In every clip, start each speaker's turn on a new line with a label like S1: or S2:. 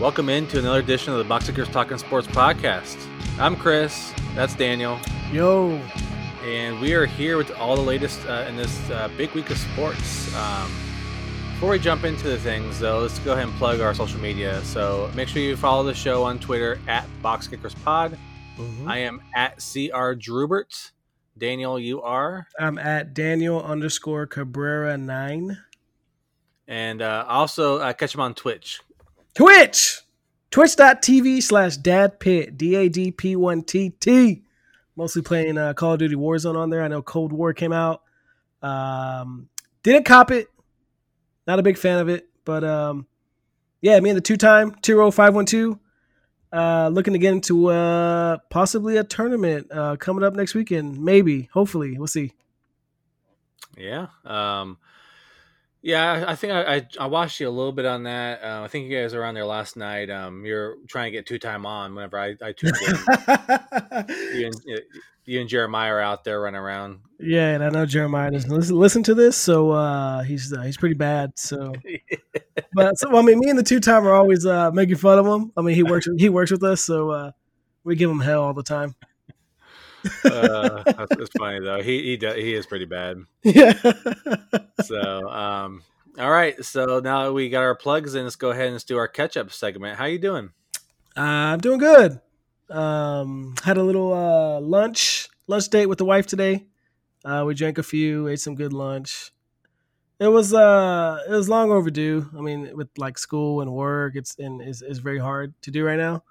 S1: Welcome into another edition of the Box Kickers Talking Sports podcast. I'm Chris. That's Daniel.
S2: Yo.
S1: And we are here with all the latest uh, in this uh, big week of sports. Um, before we jump into the things, though, let's go ahead and plug our social media. So make sure you follow the show on Twitter at Box Kickers Pod. Mm-hmm. I am at CR Drubert. Daniel, you are?
S2: I'm at Daniel underscore Cabrera 9.
S1: And uh, also uh, catch him on Twitch.
S2: Twitch, twitch.tv slash dadpit, D-A-D-P-1-T-T. Mostly playing uh, Call of Duty Warzone on there. I know Cold War came out. Um, didn't cop it. Not a big fan of it. But um, yeah, me and the two-time Tiro 512 uh, looking to get into uh, possibly a tournament uh, coming up next weekend. Maybe, hopefully. We'll see.
S1: Yeah. Um, yeah, I think I, I, I watched you a little bit on that. Uh, I think you guys were on there last night. Um, you're trying to get two time on whenever I, I tuned in. you, and, you and Jeremiah are out there running around.
S2: Yeah, and I know Jeremiah doesn't listen, listen to this, so uh, he's uh, he's pretty bad. So, but so, I mean, me and the two time are always uh, making fun of him. I mean, he works he works with us, so uh, we give him hell all the time
S1: uh, that's, that's, funny though. He he he is pretty bad. Yeah. so um, all right. So now we got our plugs in. Let's go ahead and let's do our catch up segment. How you doing?
S2: Uh, I'm doing good. Um, had a little uh, lunch lunch date with the wife today. Uh, we drank a few, ate some good lunch. It was uh it was long overdue. I mean, with like school and work, it's and it's, it's very hard to do right now.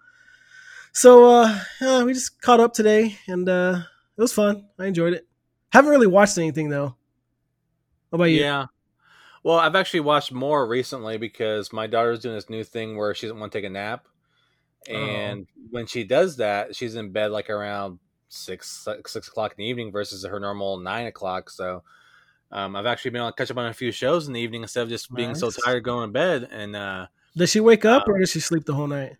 S2: So uh, yeah, we just caught up today, and uh, it was fun. I enjoyed it. Haven't really watched anything though. How about you?
S1: Yeah. Well, I've actually watched more recently because my daughter's doing this new thing where she doesn't want to take a nap, oh. and oh. when she does that, she's in bed like around six six o'clock in the evening versus her normal nine o'clock. So. Um, I've actually been able to catch up on a few shows in the evening instead of just being nice. so tired going to bed. And uh,
S2: does she wake up um, or does she sleep the whole night?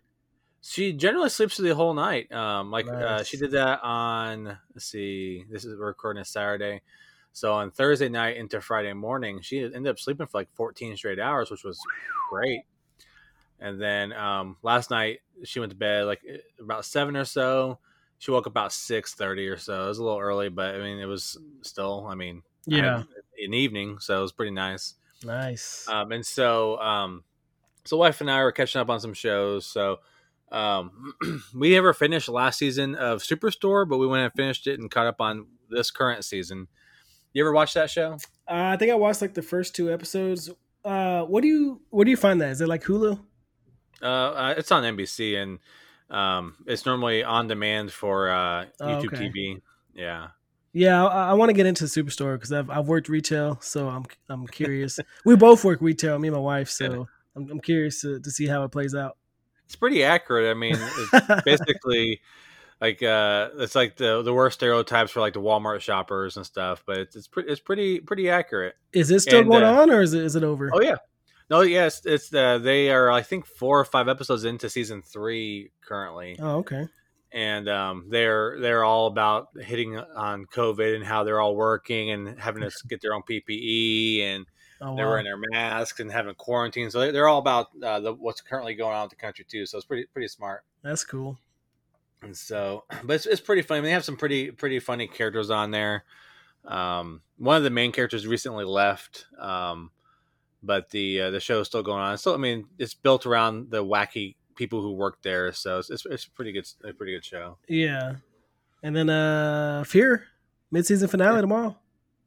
S1: She generally sleeps through the whole night. Um, like nice. uh, she did that on. Let's see. This is we're recording a Saturday, so on Thursday night into Friday morning, she ended up sleeping for like 14 straight hours, which was great. And then um, last night she went to bed like eh, about seven or so. She woke up about six thirty or so. It was a little early, but I mean it was still. I mean,
S2: yeah,
S1: in evening, so it was pretty nice.
S2: Nice.
S1: Um, and so, um, so wife and I were catching up on some shows. So um, we never finished last season of Superstore, but we went and finished it and caught up on this current season. You ever watch that show?
S2: Uh, I think I watched like the first two episodes. Uh, what do you what do you find that? Is it like Hulu?
S1: Uh, uh it's on NBC and um, it's normally on demand for uh, oh, YouTube okay. TV. Yeah.
S2: Yeah, I, I want to get into Superstore because I've I've worked retail, so I'm I'm curious. we both work retail, me and my wife, so I'm, I'm curious to, to see how it plays out
S1: it's pretty accurate. I mean, it's basically like uh, it's like the the worst stereotypes for like the Walmart shoppers and stuff. But it's it's, pre- it's pretty pretty accurate.
S2: Is it still and, going uh, on, or is it is it over?
S1: Oh yeah, no, yes, it's, it's uh, they are I think four or five episodes into season three currently.
S2: Oh okay.
S1: And um, they're they're all about hitting on COVID and how they're all working and having to get their own PPE and Oh, they're wow. wearing their masks and having quarantine. So they're all about uh, the, what's currently going on with the country too. So it's pretty pretty smart.
S2: That's cool.
S1: And so, but it's, it's pretty funny. I mean, they have some pretty pretty funny characters on there. Um, one of the main characters recently left, um, but the uh, the show is still going on. So I mean, it's built around the wacky people who work there. So it's it's, it's pretty good a pretty good show.
S2: Yeah, and then uh, Fear mid season finale yeah. tomorrow.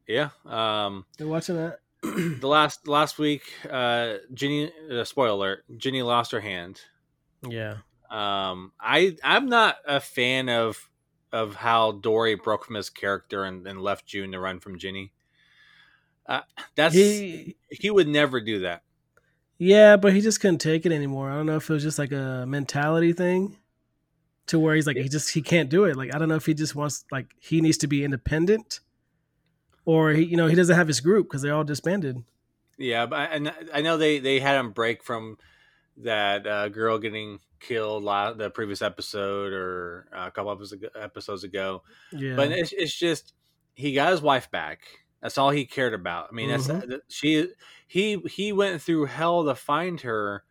S1: Yeah, um,
S2: you're watching that.
S1: the last last week, uh, Ginny. Uh, spoiler alert: Ginny lost her hand.
S2: Yeah.
S1: Um, I I'm not a fan of of how Dorie broke from his character and, and left June to run from Ginny. Uh, that's he, he would never do that.
S2: Yeah, but he just couldn't take it anymore. I don't know if it was just like a mentality thing to where he's like he just he can't do it. Like I don't know if he just wants like he needs to be independent or he, you know, he doesn't have his group because they all disbanded.
S1: Yeah, but and I know they they had him break from that uh, girl getting killed la- the previous episode or a couple episodes ago. Yeah. But it's, it's just he got his wife back. That's all he cared about. I mean, mm-hmm. that's she he he went through hell to find her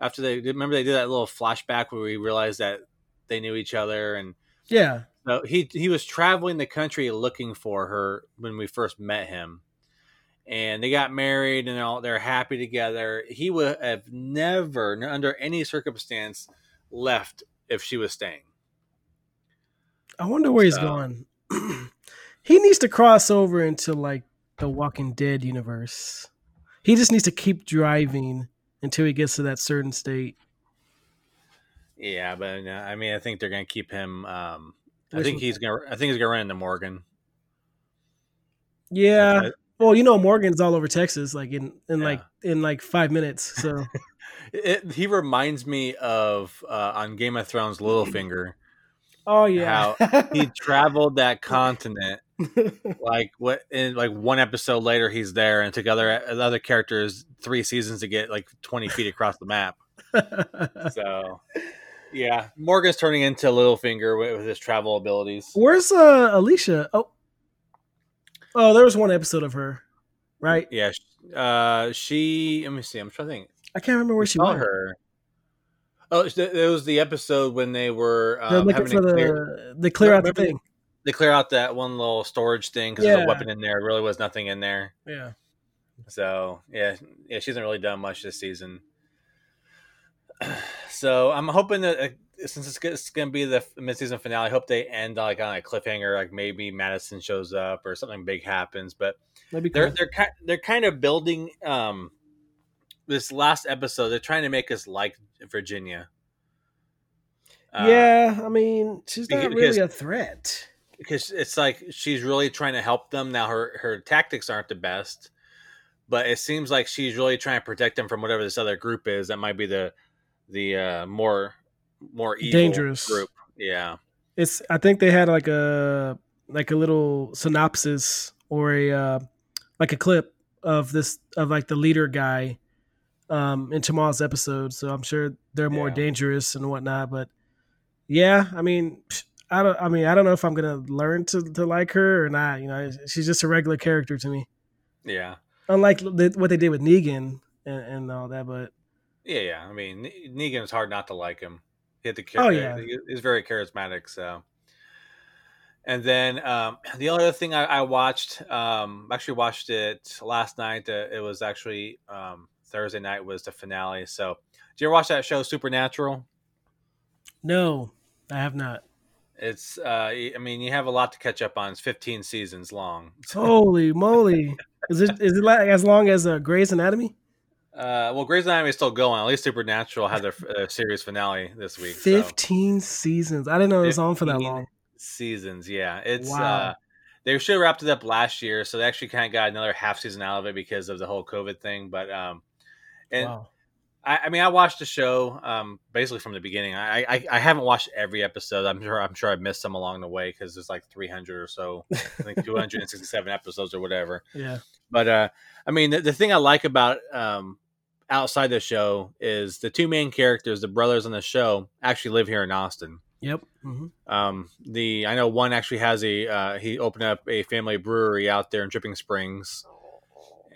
S1: after they remember they did that little flashback where we realized that they knew each other and
S2: yeah.
S1: So he he was traveling the country looking for her when we first met him and they got married and all they're happy together. He would have never, under any circumstance, left if she was staying.
S2: I wonder where so. he's going. he needs to cross over into like the Walking Dead universe. He just needs to keep driving until he gets to that certain state.
S1: Yeah, but uh, I mean, I think they're going to keep him. Um, I think he's going. to I think he's going to run into Morgan.
S2: Yeah, well, you know, Morgan's all over Texas, like in in yeah. like in like five minutes. So
S1: it, he reminds me of uh, on Game of Thrones, Littlefinger.
S2: Oh yeah,
S1: how he traveled that continent. like what in like one episode later, he's there, and took other other characters three seasons to get like twenty feet across the map. so yeah, Morgan's turning into Littlefinger with, with his travel abilities.
S2: Where's uh, Alicia? Oh, Oh, there was one episode of her, right?
S1: Yeah. Uh, she. Let me see. I'm trying to think.
S2: I can't remember where she went.
S1: Her. Oh, it was the episode when they were um,
S2: having for the clear, they clear out the thing.
S1: They clear out that one little storage thing because yeah. there's a weapon in there. really was nothing in there.
S2: Yeah.
S1: So yeah, yeah, she hasn't really done much this season. So I'm hoping that uh, since it's, it's going to be the mid-season finale, I hope they end like on a cliffhanger, like maybe Madison shows up or something big happens. But cool. they're they're kind they're kind of building um this last episode. They're trying to make us like Virginia.
S2: Uh, yeah, I mean, she's not because, really a threat
S1: because it's like she's really trying to help them. Now her her tactics aren't the best, but it seems like she's really trying to protect them from whatever this other group is. That might be the the uh, more more dangerous group. Yeah,
S2: it's. I think they had like a like a little synopsis or a uh, like a clip of this of like the leader guy um, in tomorrow's episode. So I'm sure they're more yeah. dangerous and whatnot. But yeah, I mean, I don't. I mean, I don't know if I'm gonna learn to to like her or not. You know, she's just a regular character to me.
S1: Yeah.
S2: Unlike the, what they did with Negan and, and all that, but
S1: yeah, yeah. I mean, Negan's hard not to like him. He had the oh yeah, he's very charismatic. So, and then um, the other thing I, I watched, um, actually watched it last night. Uh, it was actually um, Thursday night was the finale. So, did you ever watch that show Supernatural?
S2: No, I have not.
S1: It's, uh, I mean, you have a lot to catch up on. It's 15 seasons long.
S2: Holy moly! Is it is it like as long as uh, Grey's Anatomy?
S1: Uh, well, Grey's Anatomy is still going. At least Supernatural had their uh, series finale this week.
S2: Fifteen so. seasons. I didn't know it was on for that long.
S1: Seasons, yeah. It's wow. uh, they should have wrapped it up last year, so they actually kind of got another half season out of it because of the whole COVID thing. But um, and wow. I, I, mean, I watched the show um basically from the beginning. I, I I haven't watched every episode. I'm sure I'm sure I missed some along the way because there's like 300 or so, I think 267 episodes or whatever.
S2: Yeah.
S1: But uh, I mean, the, the thing I like about um outside the show is the two main characters, the brothers on the show, actually live here in Austin.
S2: Yep. Mm-hmm.
S1: Um, the I know one actually has a uh, he opened up a family brewery out there in Dripping Springs,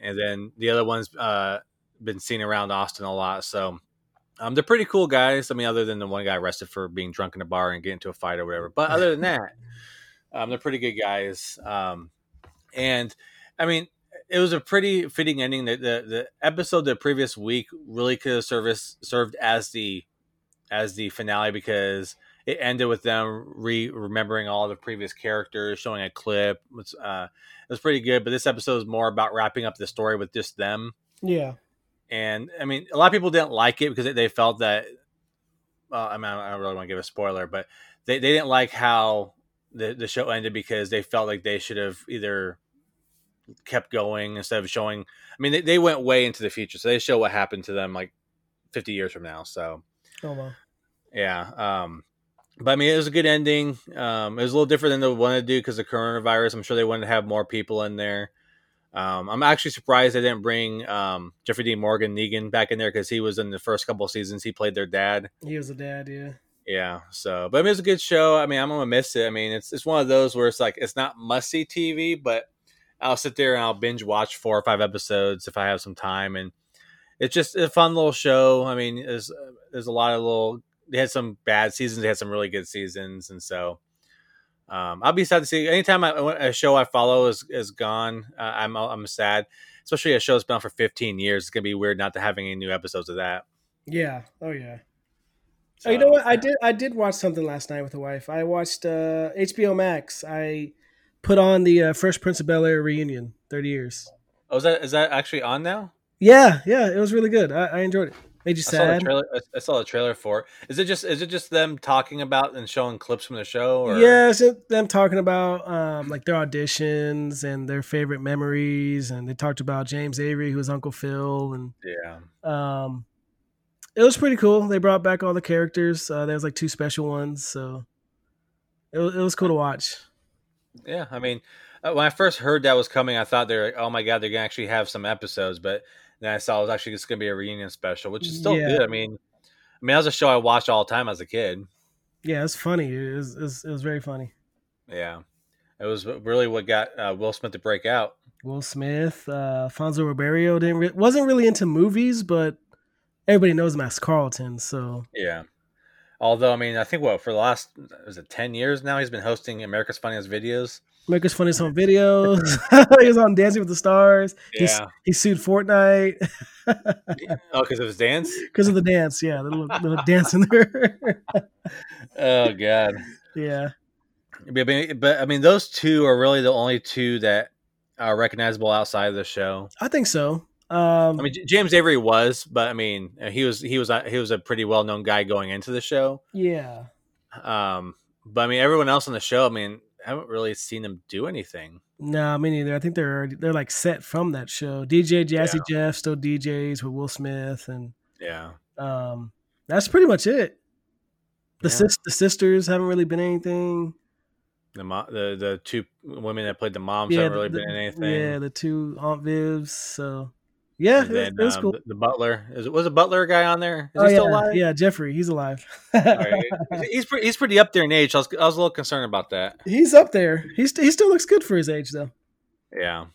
S1: and then the other one's uh, been seen around Austin a lot. So um, they're pretty cool guys. I mean, other than the one guy arrested for being drunk in a bar and getting into a fight or whatever. But other than that, um, they're pretty good guys. Um, and I mean, it was a pretty fitting ending. The, the the episode the previous week really could have service served as the as the finale because it ended with them re remembering all the previous characters, showing a clip. It was, uh, it was pretty good. But this episode is more about wrapping up the story with just them.
S2: Yeah.
S1: And I mean, a lot of people didn't like it because they felt that. Well, I mean, I don't really want to give a spoiler, but they, they didn't like how the, the show ended because they felt like they should have either kept going instead of showing. I mean, they, they went way into the future, so they show what happened to them like 50 years from now. So,
S2: oh wow,
S1: yeah. Um, but I mean, it was a good ending. Um, it was a little different than they wanted to do because of coronavirus. I'm sure they wanted to have more people in there. Um, I'm actually surprised they didn't bring um, Jeffrey D. Morgan Negan back in there because he was in the first couple seasons. He played their dad.
S2: He was a dad, yeah.
S1: Yeah. So, but I mean, it's a good show. I mean, I'm gonna miss it. I mean, it's it's one of those where it's like it's not must see TV, but I'll sit there and I'll binge watch four or five episodes if I have some time, and it's just a fun little show. I mean, there's there's a lot of little. They had some bad seasons. They had some really good seasons, and so um, I'll be sad to see. Anytime I, a show I follow is is gone, uh, I'm I'm sad. Especially a show that's been on for 15 years. It's gonna be weird not to having any new episodes of that.
S2: Yeah. Oh yeah. So, oh, you know what? I did. I did watch something last night with the wife. I watched uh, HBO Max. I put on the uh, Fresh Prince of Bel Air reunion, thirty years.
S1: Oh, is that is that actually on now?
S2: Yeah, yeah, it was really good. I, I enjoyed it. Made you sad.
S1: I saw, the trailer, I saw the trailer for it. Is it just is it just them talking about and showing clips from the show? Or?
S2: Yeah, it's them talking about um, like their auditions and their favorite memories, and they talked about James Avery, who was Uncle Phil, and
S1: yeah.
S2: Um, it was pretty cool. They brought back all the characters. Uh, there was like two special ones, so it it was cool to watch.
S1: Yeah, I mean, uh, when I first heard that was coming, I thought they're like, oh my god, they're gonna actually have some episodes, but then I saw it was actually just gonna be a reunion special, which is still yeah. good. I mean, I mean, that was a show I watched all the time as a kid.
S2: Yeah, it's funny. It was, it was, it was very funny.
S1: Yeah, it was really what got uh, Will Smith to break out.
S2: Will Smith, uh, Fonso Ribeiro didn't re- wasn't really into movies, but everybody knows as Carlton. So
S1: yeah. Although I mean, I think what for the last was it ten years now he's been hosting America's Funniest Videos.
S2: America's Funniest Home Videos. he was on Dancing with the Stars. Yeah. he sued Fortnite.
S1: oh, because of his dance.
S2: Because of the dance, yeah, the little, little dance in there.
S1: oh God.
S2: Yeah.
S1: But but I mean, those two are really the only two that are recognizable outside of the show.
S2: I think so. Um,
S1: I mean, James Avery was, but I mean, he was he was he was a pretty well known guy going into the show.
S2: Yeah.
S1: Um, but I mean, everyone else on the show, I mean, I haven't really seen them do anything.
S2: No, me neither. I think they're they're like set from that show. DJ Jazzy yeah. Jeff still DJs with Will Smith, and
S1: yeah,
S2: um, that's pretty much it. The yeah. sis, the sisters haven't really been anything.
S1: The mo- the the two women that played the moms yeah, haven't really the, been anything.
S2: Yeah, the two Aunt Vivs. So yeah, and then, it was, um, cool.
S1: The, the, butler is it was a butler guy on there? Is
S2: oh,
S1: he
S2: still yeah. alive? Yeah, Jeffrey, he's alive.
S1: right. He's pretty, he's pretty up there in age. I was, I was a little concerned about that.
S2: He's up there. He's he still looks good for his age though.
S1: Yeah.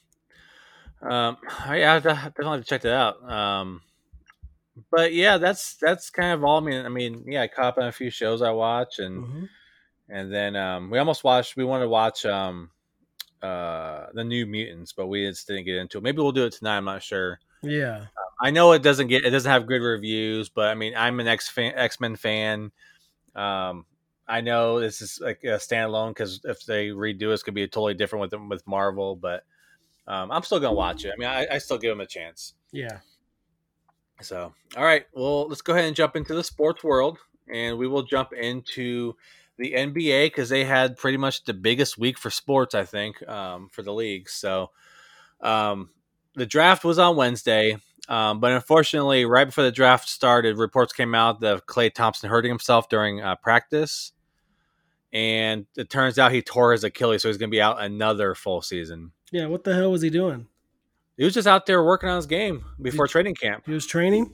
S1: Um. Yeah, I definitely have to check that out. Um. But yeah, that's that's kind of all. I mean, I mean, yeah, I caught up on a few shows I watch, and mm-hmm. and then um, we almost watched. We wanted to watch um, uh, the New Mutants, but we just didn't get into it. Maybe we'll do it tonight. I'm not sure.
S2: Yeah, um,
S1: I know it doesn't get it doesn't have good reviews, but I mean I'm an X fan, X Men fan. Um, I know this is like a standalone because if they redo it, it's gonna be totally different with with Marvel. But um, I'm still gonna watch it. I mean, I, I still give them a chance.
S2: Yeah.
S1: So, all right, well, let's go ahead and jump into the sports world, and we will jump into the NBA because they had pretty much the biggest week for sports, I think, um, for the league. So, um, the draft was on Wednesday, um, but unfortunately, right before the draft started, reports came out that Klay Thompson hurting himself during uh, practice, and it turns out he tore his Achilles, so he's going to be out another full season.
S2: Yeah, what the hell was he doing?
S1: He was just out there working on his game before he, training camp.
S2: He was training.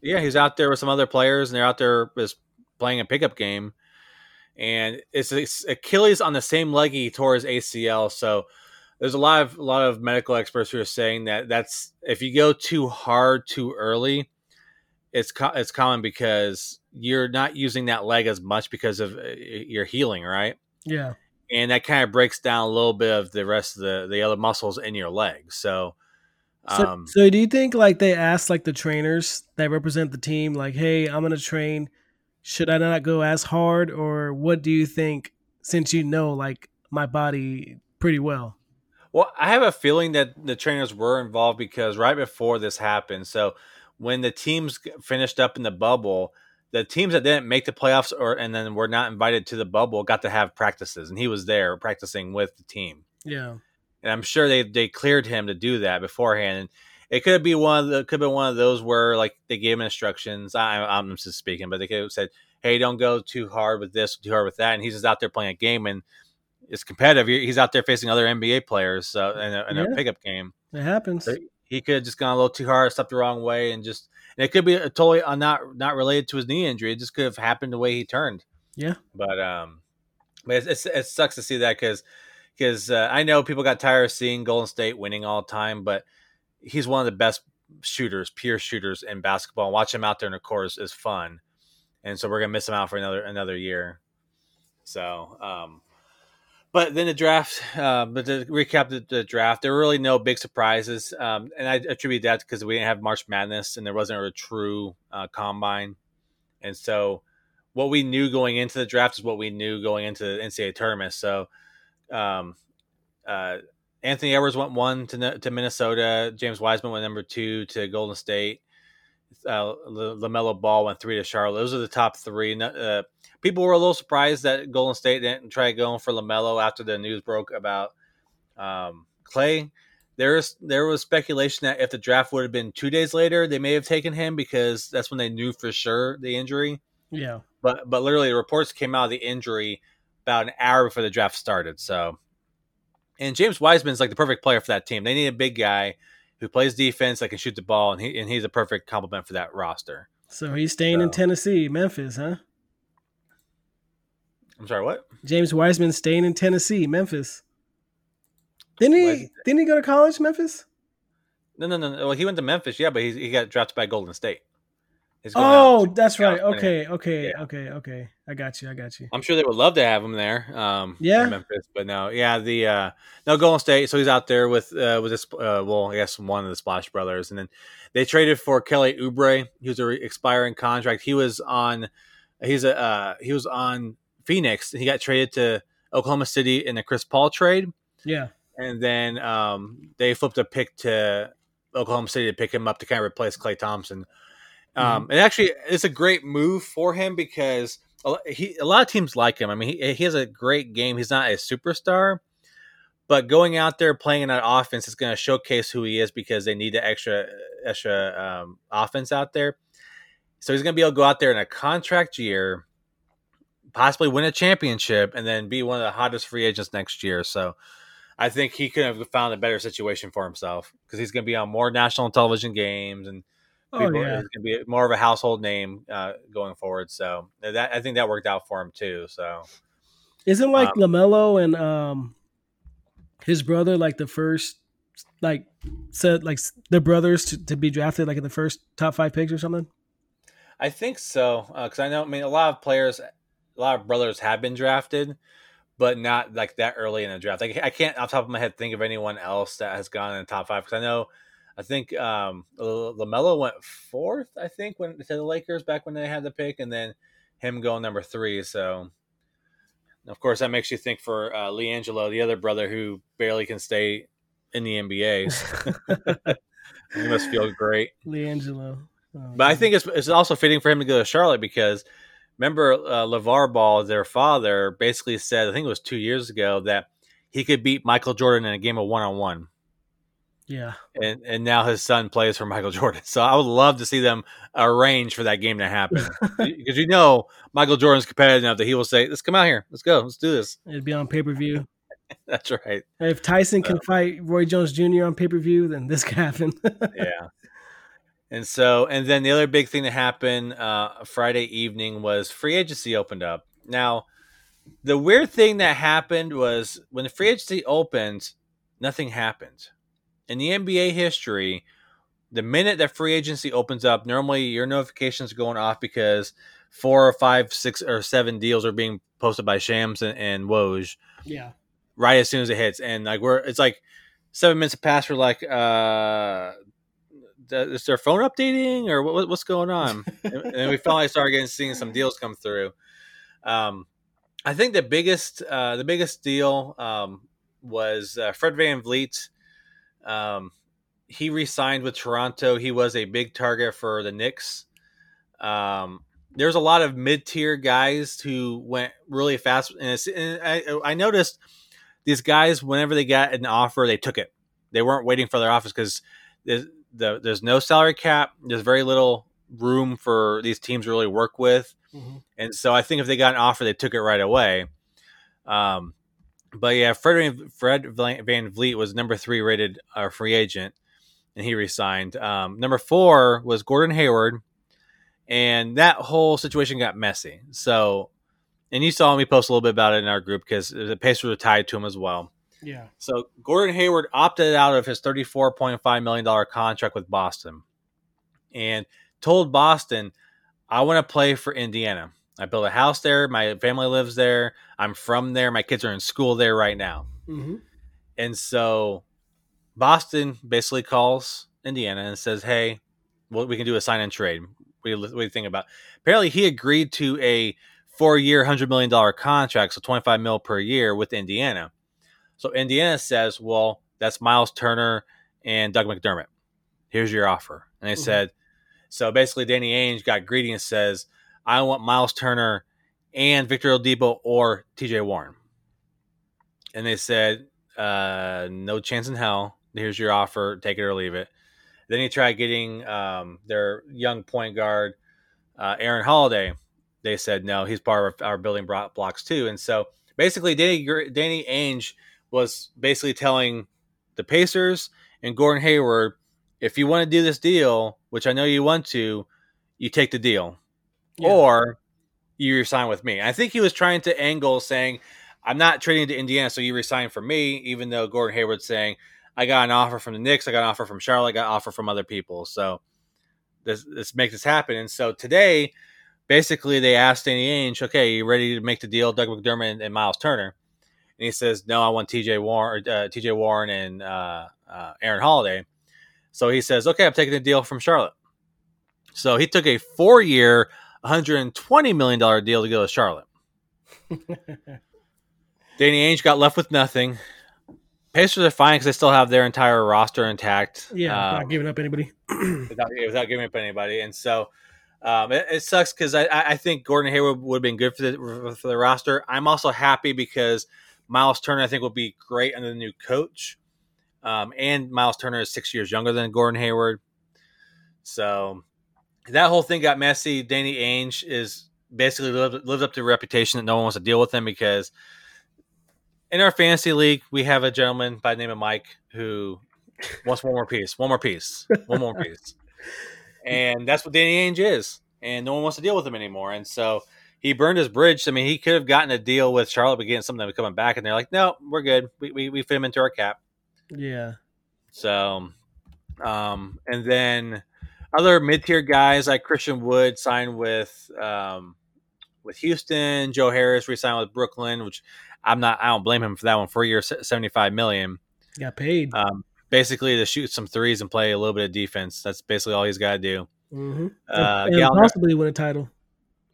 S1: Yeah, he's out there with some other players, and they're out there just playing a pickup game. And it's, it's Achilles on the same leg he tore his ACL, so there's a lot of a lot of medical experts who are saying that that's if you go too hard too early, it's co- it's common because you're not using that leg as much because of uh, your healing, right?
S2: Yeah,
S1: and that kind of breaks down a little bit of the rest of the the other muscles in your leg. So,
S2: um, so, so do you think like they ask like the trainers that represent the team, like, hey, I'm gonna train. Should I not go as hard, or what do you think? Since you know like my body pretty well.
S1: Well, I have a feeling that the trainers were involved because right before this happened, so when the teams finished up in the bubble, the teams that didn't make the playoffs or and then were not invited to the bubble got to have practices, and he was there practicing with the team.
S2: Yeah,
S1: and I'm sure they they cleared him to do that beforehand. And it could be one of the could be one of those where like they gave him instructions. I, I'm just speaking, but they could have said, "Hey, don't go too hard with this, too hard with that," and he's just out there playing a game and it's competitive. He's out there facing other NBA players uh, in, a, in yeah. a pickup game.
S2: It happens. So
S1: he could have just gone a little too hard, stepped the wrong way, and just and it could be totally uh, not not related to his knee injury. It just could have happened the way he turned.
S2: Yeah.
S1: But um, but it, it, it sucks to see that because because uh, I know people got tired of seeing Golden State winning all the time, but he's one of the best shooters, pure shooters in basketball. Watch him out there in the court is, is fun, and so we're gonna miss him out for another another year. So, um, but then the draft. Uh, but to recap the, the, draft, there were really no big surprises, um, and I attribute that because we didn't have March Madness and there wasn't a true uh, combine, and so what we knew going into the draft is what we knew going into the NCAA tournament. So, um, uh, Anthony Edwards went one to to Minnesota. James Wiseman went number two to Golden State. Uh, LaMelo Ball went three to Charlotte. Those are the top three. Uh, people were a little surprised that Golden State didn't try going for Lamelo after the news broke about um, Klay. There's there was speculation that if the draft would have been two days later, they may have taken him because that's when they knew for sure the injury.
S2: Yeah.
S1: But but literally the reports came out of the injury about an hour before the draft started. So and James Wiseman's like the perfect player for that team. They need a big guy who plays defense that can shoot the ball, and he and he's a perfect complement for that roster.
S2: So he's staying so. in Tennessee, Memphis, huh?
S1: I'm sorry, what?
S2: James Wiseman staying in Tennessee, Memphis. Didn't he? Didn't he go to college, Memphis?
S1: No, no, no. Well, he went to Memphis, yeah, but he, he got drafted by Golden State.
S2: Oh, that's right. Okay, okay, yeah. okay, okay. I got you. I got you.
S1: I'm sure they would love to have him there. Um,
S2: yeah,
S1: Memphis, but no, yeah, the uh, no Golden State. So he's out there with uh, with this. Uh, well, I guess one of the Splash Brothers, and then they traded for Kelly Oubre. He was a re- expiring contract. He was on. He's a uh, he was on Phoenix. He got traded to Oklahoma City in the Chris Paul trade.
S2: Yeah,
S1: and then um, they flipped a pick to Oklahoma City to pick him up to kind of replace Klay Thompson. Um, mm-hmm. And actually, it's a great move for him because a, he, a lot of teams like him. I mean, he, he has a great game. He's not a superstar, but going out there playing in that offense is going to showcase who he is because they need the extra extra um, offense out there. So he's going to be able to go out there in a contract year, possibly win a championship, and then be one of the hottest free agents next year. So I think he could have found a better situation for himself because he's going to be on more national television games and Oh, People, yeah. He's going to be more of a household name uh, going forward. So that I think that worked out for him too. So
S2: isn't like um, LaMelo and um, his brother like the first like said like the brothers to, to be drafted like in the first top five picks or something?
S1: I think so because uh, I know I mean a lot of players, a lot of brothers have been drafted, but not like that early in the draft. Like I can't off top of my head think of anyone else that has gone in the top five because I know I think um, LaMelo went fourth. I think when to the Lakers back when they had the pick, and then him going number three. So, of course, that makes you think for uh, LiAngelo, the other brother who barely can stay in the NBA. he must feel great,
S2: LiAngelo.
S1: Oh, but I think it's it's also fitting for him to go to Charlotte because remember uh, LeVar Ball, their father, basically said I think it was two years ago that he could beat Michael Jordan in a game of one on one.
S2: Yeah.
S1: And and now his son plays for Michael Jordan. So I would love to see them arrange for that game to happen. Because you know Michael Jordan's competitive enough that he will say, Let's come out here. Let's go. Let's do this.
S2: It'd be on pay per view.
S1: That's right.
S2: If Tyson can fight Roy Jones Jr. on pay per view, then this can happen.
S1: yeah. And so, and then the other big thing that happened uh, Friday evening was free agency opened up. Now, the weird thing that happened was when the free agency opened, nothing happened in the NBA history, the minute that free agency opens up, normally your notifications are going off because four or five, six or seven deals are being posted by Shams and, and Woj.
S2: Yeah.
S1: Right as soon as it hits. And like we're it's like seven minutes passed, we're like, uh is their phone updating or what, what's going on? and we finally started getting seeing some deals come through. Um, I think the biggest uh, the biggest deal um, was uh, Fred VanVleet um, he re-signed with Toronto. He was a big target for the Knicks. Um, there's a lot of mid-tier guys who went really fast, and, and I, I, noticed these guys whenever they got an offer, they took it. They weren't waiting for their offers because there's, the, there's no salary cap. There's very little room for these teams to really work with, mm-hmm. and so I think if they got an offer, they took it right away. Um, but yeah, Fred Fred VanVleet was number three rated uh, free agent, and he resigned. Um, number four was Gordon Hayward, and that whole situation got messy. So, and you saw me post a little bit about it in our group because the Pacers were tied to him as well.
S2: Yeah.
S1: So Gordon Hayward opted out of his thirty-four point five million dollar contract with Boston, and told Boston, "I want to play for Indiana." I built a house there. My family lives there. I'm from there. My kids are in school there right now.
S2: Mm-hmm.
S1: And so Boston basically calls Indiana and says, Hey, well, we can do a sign and trade. What do, you, what do you think about? Apparently, he agreed to a four year, $100 million contract, so 25 mil per year with Indiana. So Indiana says, Well, that's Miles Turner and Doug McDermott. Here's your offer. And they mm-hmm. said, So basically, Danny Ainge got greedy and says, I want Miles Turner and Victor Oladipo or TJ Warren. And they said, uh, no chance in hell. Here's your offer. Take it or leave it. Then he tried getting um, their young point guard, uh, Aaron Holiday. They said, no, he's part of our building blocks too. And so basically, Danny, Danny Ainge was basically telling the Pacers and Gordon Hayward, if you want to do this deal, which I know you want to, you take the deal yeah. or you resign with me. I think he was trying to angle saying, I'm not trading to Indiana, so you resign for me, even though Gordon Hayward's saying, I got an offer from the Knicks, I got an offer from Charlotte, I got an offer from other people. So this this make this happen. And so today, basically they asked Danny Ainge, okay, you ready to make the deal, Doug McDermott and, and Miles Turner? And he says, no, I want TJ Warren, uh, TJ Warren and uh, uh, Aaron Holiday. So he says, okay, I'm taking the deal from Charlotte. So he took a four year, $120 million deal to go to Charlotte. Danny Ainge got left with nothing. Pacers are fine because they still have their entire roster intact.
S2: Yeah, um, not giving up anybody.
S1: without, without, giving up anybody. And so um, it, it, sucks because I, I think Gordon Hayward would have been good for the, for the roster. I'm also happy because Miles Turner, I think, will be great under the new coach. Um, and Miles Turner is six years younger than Gordon Hayward. So that whole thing got messy. Danny Ainge is basically lived, lived up to the reputation that no one wants to deal with him because in our fantasy league we have a gentleman by the name of Mike who wants one more piece, one more piece, one more piece, and that's what Danny Ainge is, and no one wants to deal with him anymore, and so. He burned his bridge. I mean, he could have gotten a deal with Charlotte, but getting something coming back, and they're like, "No, we're good. We, we, we fit him into our cap."
S2: Yeah.
S1: So, um, and then other mid tier guys like Christian Wood signed with um, with Houston. Joe Harris re-signed with Brooklyn, which I'm not. I don't blame him for that one. Four years, seventy five million.
S2: Got paid.
S1: Um, basically to shoot some threes and play a little bit of defense. That's basically all he's got to do.
S2: Mm-hmm. Uh, and, and possibly win a title.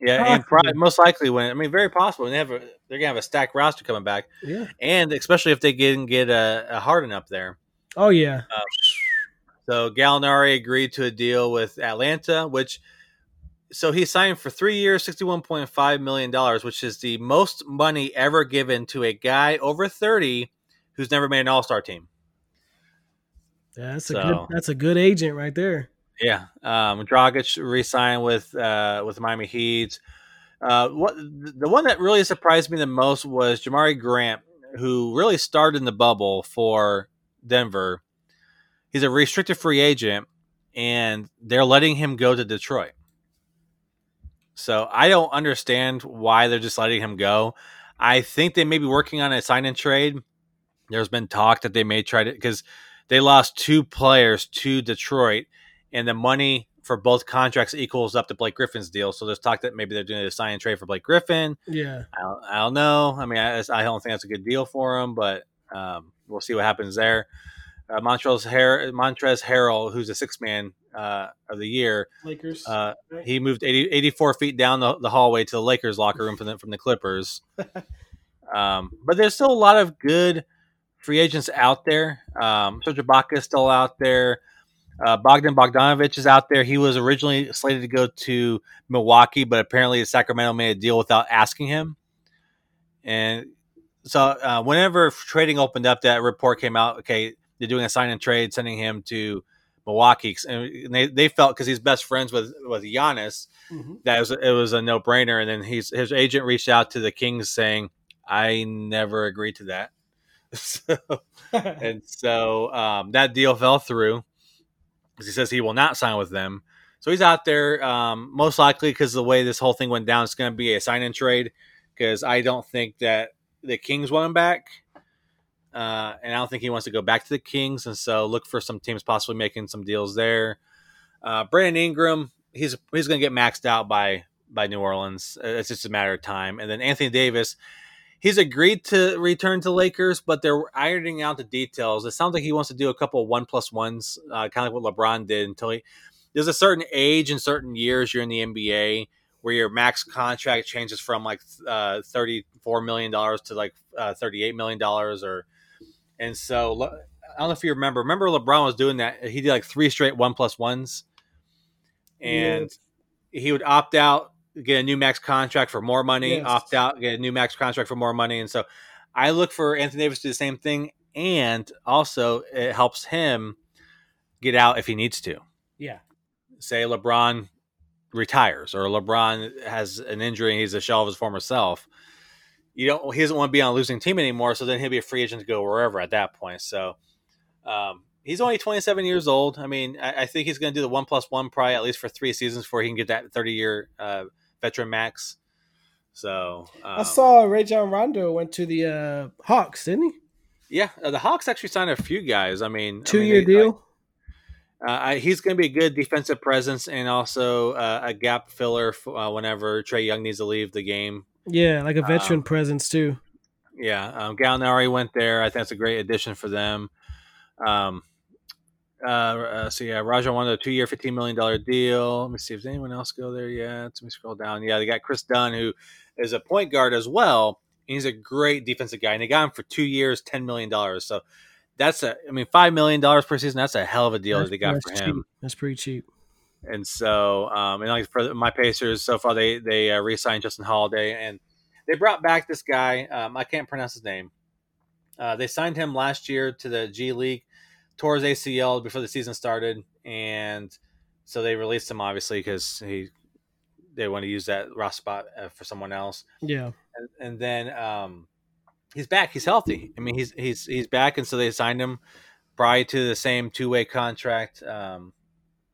S1: Yeah, possibly. and probably, most likely win. I mean, very possible. And they have a, they're gonna have a stacked roster coming back.
S2: Yeah,
S1: and especially if they can get a, a Harden up there.
S2: Oh yeah.
S1: Um, so Gallinari agreed to a deal with Atlanta, which so he signed for three years, sixty-one point five million dollars, which is the most money ever given to a guy over thirty who's never made an All-Star team.
S2: Yeah, that's so, a good. That's a good agent right there.
S1: Yeah, um, Dragic re-signed with uh, with Miami Heat. Uh, what the one that really surprised me the most was Jerami Grant, who really started in the bubble for Denver he's a restricted free agent, and they're letting him go to Detroit. So I don't understand why they're just letting him go. I think they may be working on a sign and trade. There's been talk that they may try to because they lost two players to Detroit, and the money for both contracts equals up to Blake Griffin's deal. So there's talk that maybe they're doing a sign and trade for Blake Griffin.
S2: Yeah,
S1: I don't, I don't know. I mean, I, I, don't think that's a good deal for him, but um, we'll see what happens there uh, Montrezl, Har- Montrezl Harrell, who's a six man uh, of the year.
S2: Lakers.
S1: Uh, right? He moved 80, 84 feet down the, the, hallway to the Lakers locker room from the, from the Clippers. um, but there's still a lot of good free agents out there. Um, Serge Ibaka is still out there. Uh, Bogdan Bogdanovich is out there. He was originally slated to go to Milwaukee, but apparently Sacramento made a deal without asking him. And so, uh, whenever trading opened up, that report came out. Okay, they're doing a sign and trade, sending him to Milwaukee, and they, they felt because he's best friends with with Giannis mm-hmm. that it was, it was a no brainer. And then he's his agent reached out to the Kings saying, I never agreed to that. So, and so um, that deal fell through because he says he will not sign with them. So he's out there, um, most likely because the way this whole thing went down, it's going to be a sign and trade. Because I don't think that the Kings want him back, uh, and I don't think he wants to go back to the Kings. And so look for some teams possibly making some deals there. Uh, Brandon Ingram, he's he's going to get maxed out by by New Orleans. It's just a matter of time. And then Anthony Davis, he's agreed to return to Lakers, but they're ironing out the details. It sounds like he wants to do a couple one plus ones, uh, kind of like what LeBron did. Until he there's a certain age and certain years you're in the NBA where your max contract changes from like uh, thirty four million dollars to like uh, thirty eight million dollars, or and so I don't know if you remember. Remember LeBron was doing that. He did like three straight one plus ones, and yeah. he would opt out get a new max contract for more money, yes. opt out, get a new max contract for more money. And so I look for Anthony Davis to do the same thing. And also, it helps him get out if he needs to.
S2: Yeah.
S1: Say LeBron retires or LeBron has an injury and he's a shell of his former self. You don't. He doesn't want to be on a losing team anymore. So then he'll be a free agent to go wherever at that point. So um, he's only 27 years old. I mean, I, I think he's going to do the one plus one probably at least for three seasons before he can get that 30 year uh, veteran max. So
S2: um, I saw Rajon Rondo went to the uh, Hawks, didn't he?
S1: Yeah, uh, the Hawks actually signed a few guys. I mean,
S2: two
S1: I mean,
S2: year they, deal.
S1: uh, he's going to be a good defensive presence and also uh, a gap filler uh, whenever Trae Young needs to leave the game.
S2: Yeah, like a veteran um, presence too.
S1: Yeah, um, Gallinari went there. I think that's a great addition for them. Um, uh, uh, so yeah, Rajon wanted a two-year, fifteen million dollar deal. Let me see if anyone else go there yet. Let me scroll down. Yeah, they got Kris Dunn, who is a point guard as well. he's a great defensive guy, and they got him for two years, ten million dollars. So that's a, I mean, five million dollars per season. That's a hell of a deal that's, that they got for him.
S2: Cheap. That's pretty cheap.
S1: And so, um, and like for my Pacers, so far they they uh, re-signed Justin Holiday, and they brought back this guy. Um, I can't pronounce his name. Uh, they signed him last year to the G League tore his ACL before the season started, and so they released him obviously because he they want to use that rough spot uh, for someone else.
S2: Yeah,
S1: and, and then um, he's back. He's healthy. I mean, he's he's he's back, and so they signed him probably to the same two way contract. Um,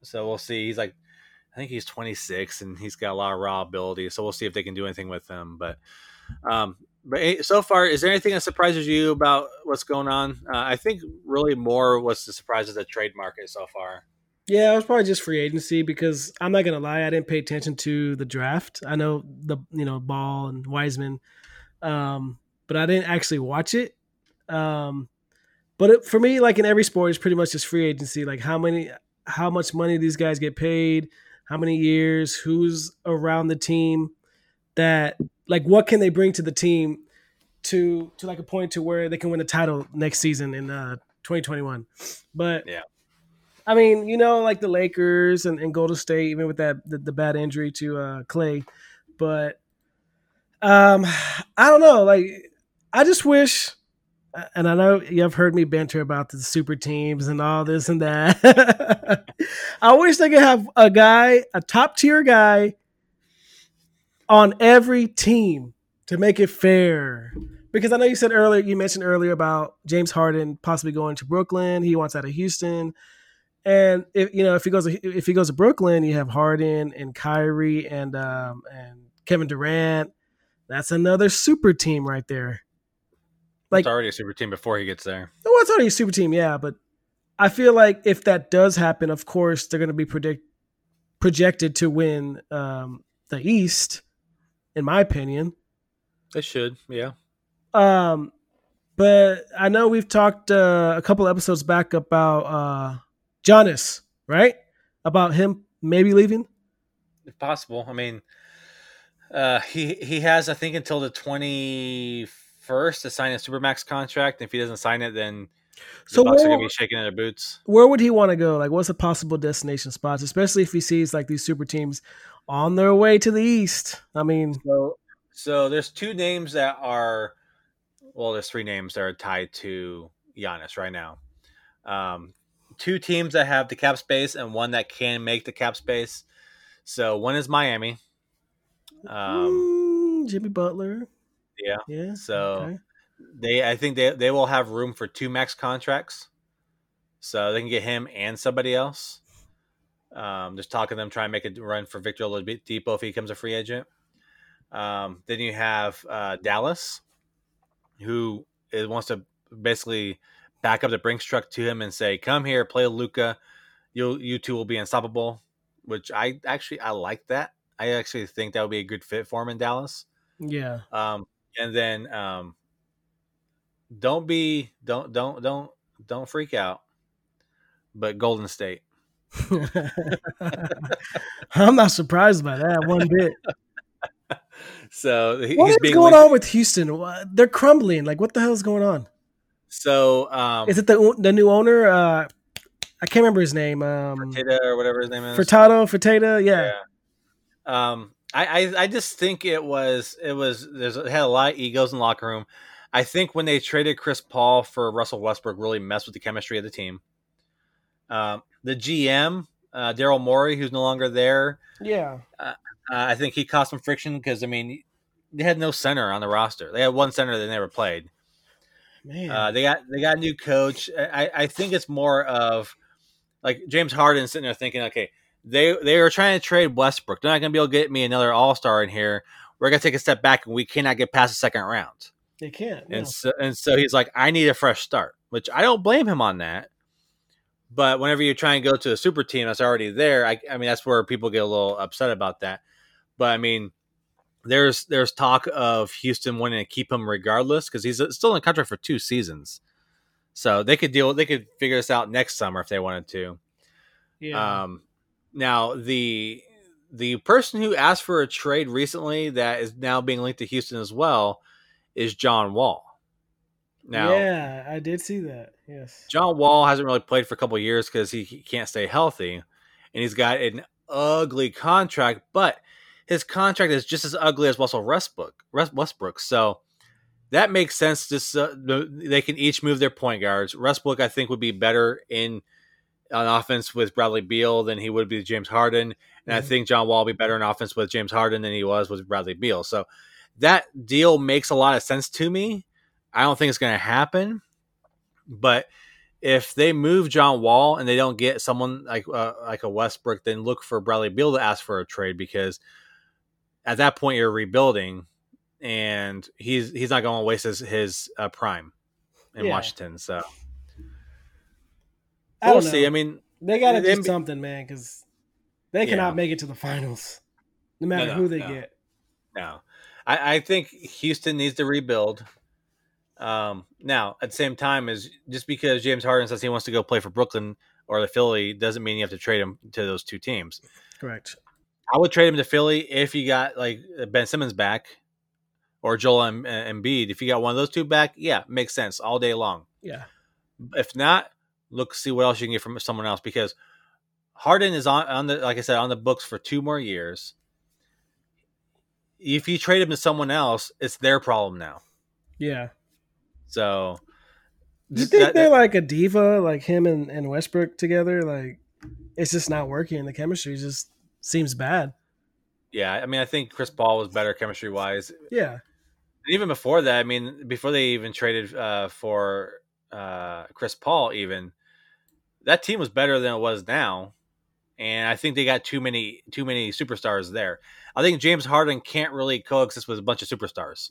S1: so we'll see. He's like, I think he's 26, and he's got a lot of raw ability. So we'll see if they can do anything with him. But um, but eh, so far, is there anything that surprises you about what's going on? Uh, I think really more what's the surprises the trade market so far.
S2: Yeah, it was probably just free agency because I'm not gonna lie, I didn't pay attention to the draft. I know the you know Ball and Wiseman, um, but I didn't actually watch it. Um, but it, for me, like in every sport, it's pretty much just free agency. Like how many, how much money these guys get paid, how many years, who's around the team that like what can they bring to the team to to like a point to where they can win a title next season in uh 2021 but
S1: yeah.
S2: I mean you know like the lakers and, and golden state even with that the, the bad injury to uh Klay. But um i don't know like i just wish and I know you've heard me banter about the super teams and all this and that. I wish they could have a guy, a top tier guy, on every team to make it fair. Because I know you said earlier, you mentioned earlier about James Harden possibly going to Brooklyn. He wants out of Houston, and if you know if he goes if he goes to Brooklyn, you have Harden and Kyrie and um, and Kevin Durant. That's another super team right there.
S1: Like it's already a super team before he gets there.
S2: Well, it's already a super team, yeah. But I feel like if that does happen, of course they're going to be predict projected to win um, the East in my opinion.
S1: They should, yeah.
S2: Um, but I know we've talked uh, a couple episodes back about uh, Giannis, right? About him maybe leaving.
S1: If possible, I mean, uh, he he has I think until the twenty first to sign a supermax contract. If he doesn't sign it, then so the Bucks where, are gonna be shaking their boots.
S2: Where would he want to go? Like, what's a possible destination spots, especially if he sees like these super teams on their way to the east. I mean,
S1: so, so there's two names that are, well, there's three names that are tied to Giannis right now. Um, two teams that have the cap space and one that can make the cap space. So one is Miami.
S2: Um, mm, Jimmy Butler.
S1: Yeah.
S2: Yeah.
S1: So
S2: okay.
S1: they, I think they they will have room for two max contracts, so they can get him and somebody else. Um, just talking to them, try and make a run for Victor Oladipo if he becomes a free agent. Um, then you have uh, Dallas, who is, wants to basically back up the Brinks truck to him and say, "Come here, play Luka. You you two will be unstoppable." Which I actually I like that. I actually think that would be a good fit for him in Dallas.
S2: Yeah.
S1: Um, and then um, don't be don't don't don't don't freak out. But Golden State.
S2: I'm not surprised by that one bit.
S1: so
S2: what is going linked- on with Houston? They're crumbling. Like, what the hell is going on?
S1: So, um,
S2: is it the the new owner? Uh, I can't remember his name. Um,
S1: or whatever his name is.
S2: Furtado, Fertitta, yeah.
S1: yeah. Um, I, I, I just think it was it was there's it had a lot of egos in the locker room. I think when they traded Chris Paul for Russell Westbrook, really messed with the chemistry of the team. Um, the GM uh, Daryl Morey, who's no longer there.
S2: Yeah,
S1: uh, I think he caused some friction because I mean they had no center on the roster. They had one center that never played. Man, uh, they got they got a new coach. I, I think it's more of like James Harden sitting there thinking, okay, they they are trying to trade Westbrook. They're not going to be able to get me another All Star in here. We're going to take a step back, and we cannot get past the second round.
S2: They can't.
S1: And so and so he's like, I need a fresh start, which I don't blame him on that. But whenever you try and go to a super team that's already there, I, I mean that's where people get a little upset about that. But I mean, there's there's talk of Houston wanting to keep him regardless because he's still in contract for two seasons, so they could deal they could figure this out next summer if they wanted to. Yeah. Um, now the the person who asked for a trade recently that is now being linked to Houston as well is John Wall.
S2: Now, yeah, I did see that. Yes,
S1: John Wall hasn't really played for a couple years because he, he can't stay healthy, and he's got an ugly contract. But his contract is just as ugly as Russell Westbrook. Westbrook. So that makes sense. Just uh, they can each move their point guards. Westbrook, I think, would be better in on offense with Bradley Beal than he would be James Harden, and. I think John Wall will be better in offense with James Harden than he was with Bradley Beal. So that deal makes a lot of sense to me. I don't think it's going to happen, but if they move John Wall and they don't get someone like uh, like a Westbrook, then look for Bradley Beal to ask for a trade because at that point you're rebuilding, and he's he's not going to waste his his uh, prime in yeah. Washington. So we'll see. I mean,
S2: they got to do something, man, because they cannot yeah. make it to the finals, no matter no, no, who they
S1: no.
S2: get.
S1: No, I, I think Houston needs to rebuild. Um, now, at the same time, is just because James Harden says he wants to go play for Brooklyn or the Philly doesn't mean you have to trade him to those two teams.
S2: Correct.
S1: I would trade him to Philly if you got like Ben Simmons back or Joel and Embiid. If you got one of those two back, yeah, makes sense all day long.
S2: Yeah.
S1: If not, look see what else you can get from someone else because Harden is on on the like I said on the books for two more years. If you trade him to someone else, it's their problem now.
S2: Yeah.
S1: So, Do
S2: you think that, they're like a diva, like him and, and Westbrook together? Like, it's just not working. The chemistry just seems bad.
S1: Yeah, I mean, I think Chris Paul was better chemistry wise.
S2: Yeah,
S1: and even before that, I mean, before they even traded uh, for uh, Chris Paul, even that team was better than it was now. And I think they got too many too many superstars there. I think James Harden can't really coexist with a bunch of superstars.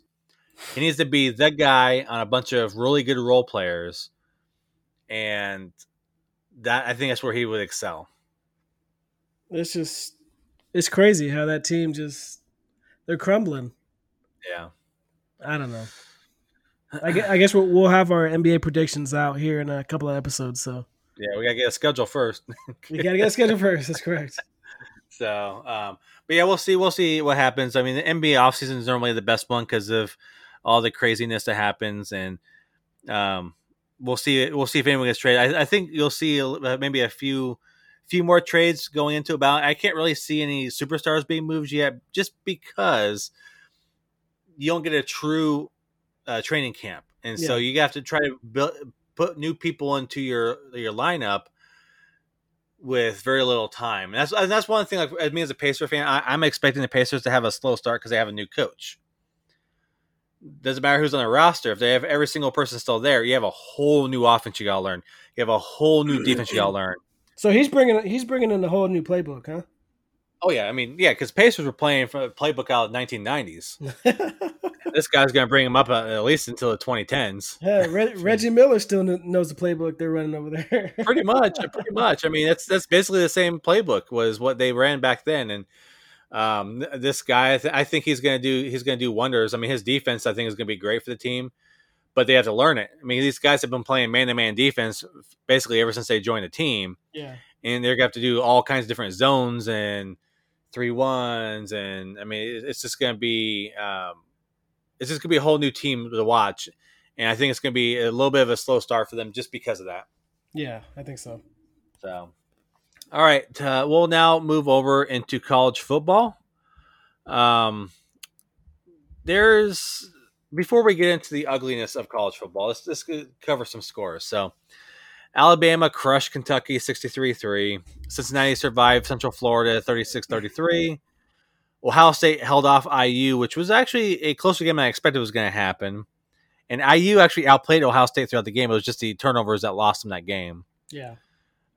S1: He needs to be the guy on a bunch of really good role players, and that I think that's where he would excel.
S2: It's just it's crazy how that team just they're crumbling.
S1: Yeah,
S2: I don't know. I guess, I guess we'll, we'll have our NBA predictions out here in a couple of episodes. So
S1: yeah, we gotta get a schedule first.
S2: we gotta get a schedule first. That's correct.
S1: So, um, but yeah, we'll see. We'll see what happens. I mean, the NBA offseason is normally the best one because of all the craziness that happens, and um, we'll see. We'll see if anyone gets traded. I, I think you'll see uh, maybe a few few more trades going into about. I can't really see any superstars being moved yet, just because you don't get a true uh, training camp, and yeah. so you have to try to build put new people into your your lineup with very little time. And that's and that's one thing. Like as me as a Pacer fan, I, am expecting the Pacers to have a slow start because they have a new coach. doesn't matter who's on the roster. If they have every single person still there, you have a whole new offense you got to learn. You have a whole new mm-hmm. defense you got to learn.
S2: So he's bringing he's bringing in a whole new playbook, huh?
S1: Oh yeah, I mean yeah, because Pacers were playing from a playbook out of the 1990s. this guy's going to bring him up uh, at least until the 2010s.
S2: Yeah, Reggie Miller still knows the playbook they're running over there.
S1: pretty much, pretty much. I mean, that's that's basically the same playbook was what they ran back then, and um, this guy, I, th- I think he's going to do he's to do wonders. I mean, his defense I think is going to be great for the team, but they have to learn it. I mean, these guys have been playing man to man defense basically ever since they joined the team.
S2: Yeah,
S1: and they're going to have to do all kinds of different zones and three ones, and I mean, it's just going to be um, it's just going to be a whole new team to watch, and I think it's going to be a little bit of a slow start for them just because of that.
S2: Yeah, I think so.
S1: So all right, uh, we'll now move over into college football. Um, there's before we get into the ugliness of college football, let's just cover some scores. So, Alabama crushed Kentucky 63-3. Cincinnati survived Central Florida 36-33. Ohio State held off IU, which was actually a closer game than I expected was going to happen. And IU actually outplayed Ohio State throughout the game. It was just the turnovers that lost them that game.
S2: Yeah.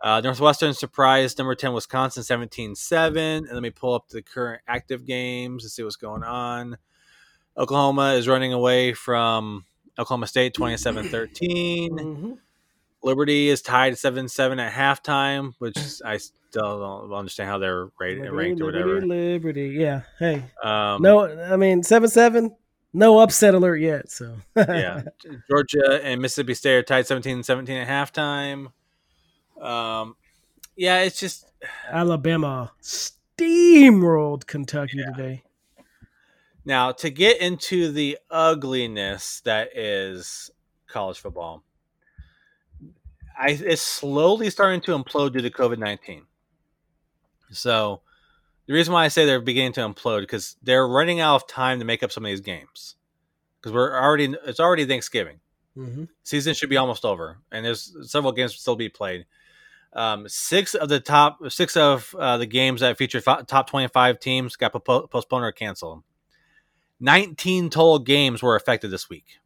S1: Uh, Northwestern surprised number 10 Wisconsin 17 7. And let me pull up the current active games and see what's going on. Oklahoma is running away from Oklahoma State 27 13. Liberty is tied 7 7 at halftime, which I still don't understand how they're rated, Liberty, ranked or whatever.
S2: Liberty, yeah. Hey. Um, no, I mean, 7 7, no upset alert yet. So,
S1: yeah. Georgia and Mississippi State are tied 17 17 at halftime. Um, yeah, it's just
S2: Alabama steamrolled Kentucky yeah. today.
S1: Now, to get into the ugliness that is college football, I, it's slowly starting to implode due to COVID nineteen. So, the reason why I say they're beginning to implode because they're running out of time to make up some of these games because we're already it's already Thanksgiving. Mm-hmm. Season should be almost over, and there's several games still be played. Um, six of the top six of uh, the games that featured top 25 teams got po- postponed or canceled. 19 total games were affected this week.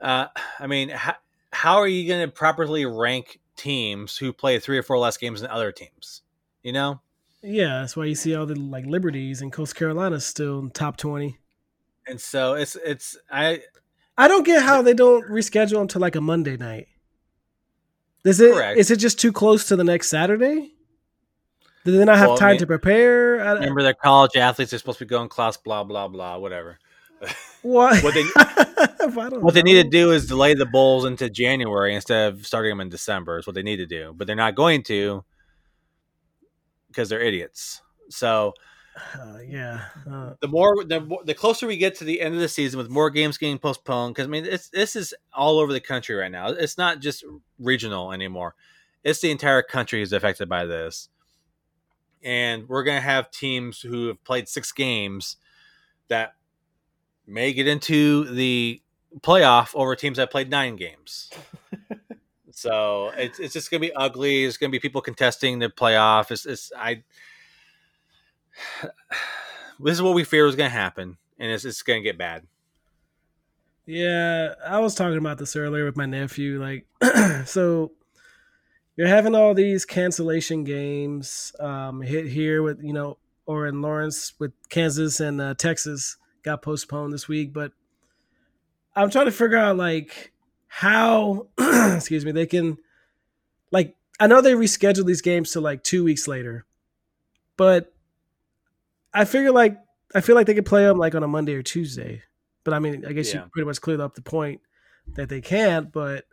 S1: uh, I mean, how, how are you going to properly rank teams who play three or four less games than other teams? You know?
S2: Yeah, that's why you see all the like liberties and Coast Carolina still in top 20.
S1: And so it's it's I
S2: I don't get how they don't reschedule until like a Monday night. Is it Correct. is it just too close to the next Saturday? Do they not have well, time I mean, to prepare?
S1: I, remember, they're college athletes. They're supposed to be going class, blah blah blah, whatever.
S2: What?
S1: what they what they need to do is delay the bowls into January instead of starting them in December. Is what they need to do, but they're not going to because they're idiots. So
S2: uh, yeah. Uh,
S1: the more the the closer we get to the end of the season, with more games getting postponed, because I mean, it's this is all over the country right now. It's not just regional anymore. It's the entire country is affected by this, and we're gonna have teams who have played six games that may get into the playoff over teams that played nine games. so it's it's just gonna be ugly. It's gonna be people contesting the playoff. It's, it's I this is what we fear was going to happen, and it's, it's going to get bad.
S2: Yeah, I was talking about this earlier with my nephew. Like, so you're having all these cancellation games um, hit here with you know, or in Lawrence with Kansas and uh, Texas got postponed this week. But I'm trying to figure out like how, excuse me, they can like I know they rescheduled these games to like two weeks later, but I figure like I feel like they could play them like on a Monday or Tuesday. But I mean, I guess yeah. you pretty much cleared up the point that they can't. But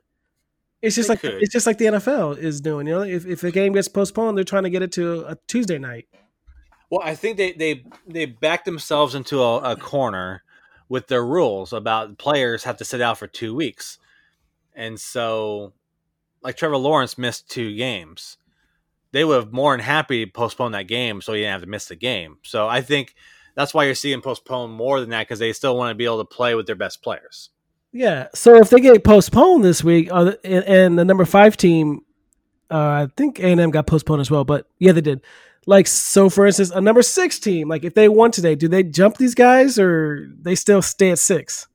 S2: it's just they like could. it's just like the NFL is doing. You know, if if a game gets postponed, they're trying to get it to a Tuesday night.
S1: Well, I think they they they back themselves into a, a corner with their rules about players have to sit out for two weeks, and so like Trevor Lawrence missed two games they would have more than happy postponed that game so he didn't have to miss the game. So I think that's why you're seeing postpone more than that because they still want to be able to play with their best players.
S2: Yeah. So if they get postponed this week, uh, and the number five team, uh, I think A and M got postponed as well, but yeah, they did. Like so, for instance, a number six team, like if they won today, do they jump these guys or they still stay at six?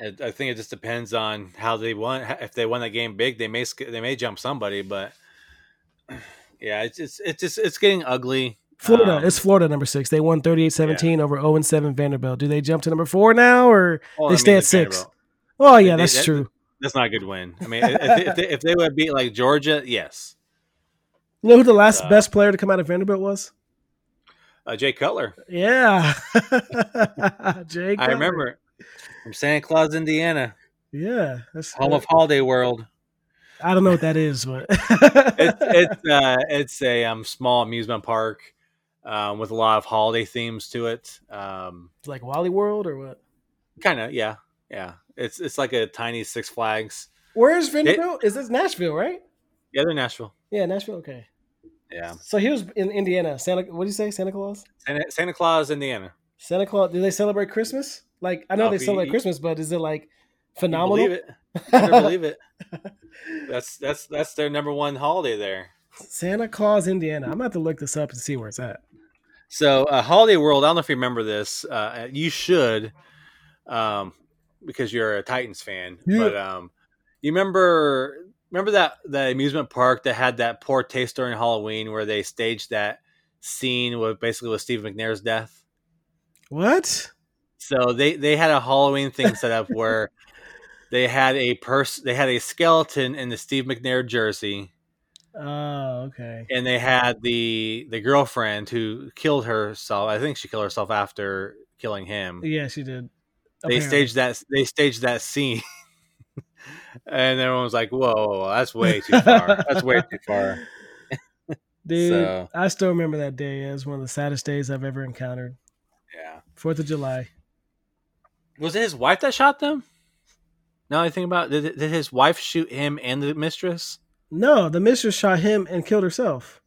S1: I think it just depends on how they won. If they won that game big, they may they may jump somebody, but yeah, it's it's it's just it's getting ugly.
S2: Florida, um, it's Florida number six. They won 38-17 yeah. over 0 7 Vanderbilt. Do they jump to number four now or well, they I stay at six? Vanderbilt. Oh yeah, that's
S1: that,
S2: true.
S1: That's not a good win. I mean, if, if, they, if, they, would beat like Georgia, yes.
S2: You know who the last uh, best player to come out of Vanderbilt was?
S1: Uh, Jay Cutler.
S2: Yeah,
S1: Jay. Cutler. I remember from Santa Claus, Indiana.
S2: Yeah,
S1: that's home of Holiday World.
S2: I don't know what that is, but
S1: it's it's uh, it's a um, small amusement park um, with a lot of holiday themes to it. Um,
S2: like Wally World or what?
S1: Kind of, yeah, yeah. It's it's like a tiny Six Flags.
S2: Where's Vanderbilt? It, is this Nashville, right?
S1: Yeah, they're Nashville.
S2: Yeah, Nashville. Okay.
S1: Yeah.
S2: So he was in Indiana. Santa. What do you say? Santa Claus.
S1: Santa, Santa Claus, Indiana.
S2: Santa Claus. Do they celebrate Christmas? Like I know oh, they celebrate Christmas, but is it like phenomenal?
S1: Believe it. I believe it. That's that's that's their number one holiday there.
S2: Santa Claus, Indiana. I'm about to look this up and see where it's at.
S1: So, uh, Holiday World. I don't know if you remember this. Uh, you should, um, because you're a Titans fan. Yeah. But um, you remember remember that the amusement park that had that poor taste during Halloween, where they staged that scene with basically with Steve McNair's death.
S2: What?
S1: So they they had a Halloween thing set up where they had a person they had a skeleton in the Steve McNair jersey.
S2: Oh, okay.
S1: And they had the the girlfriend who killed herself. I think she killed herself after killing him.
S2: Yeah, she did.
S1: They Apparently. staged that. They staged that scene, and everyone was like, "Whoa, that's way too far. that's way too far."
S2: Dude, so, I still remember that day as one of the saddest days I've ever encountered.
S1: Yeah,
S2: Fourth of July.
S1: Was it his wife that shot them? Now I think about it, did, did his wife shoot him and the mistress?
S2: No, the mistress shot him and killed herself.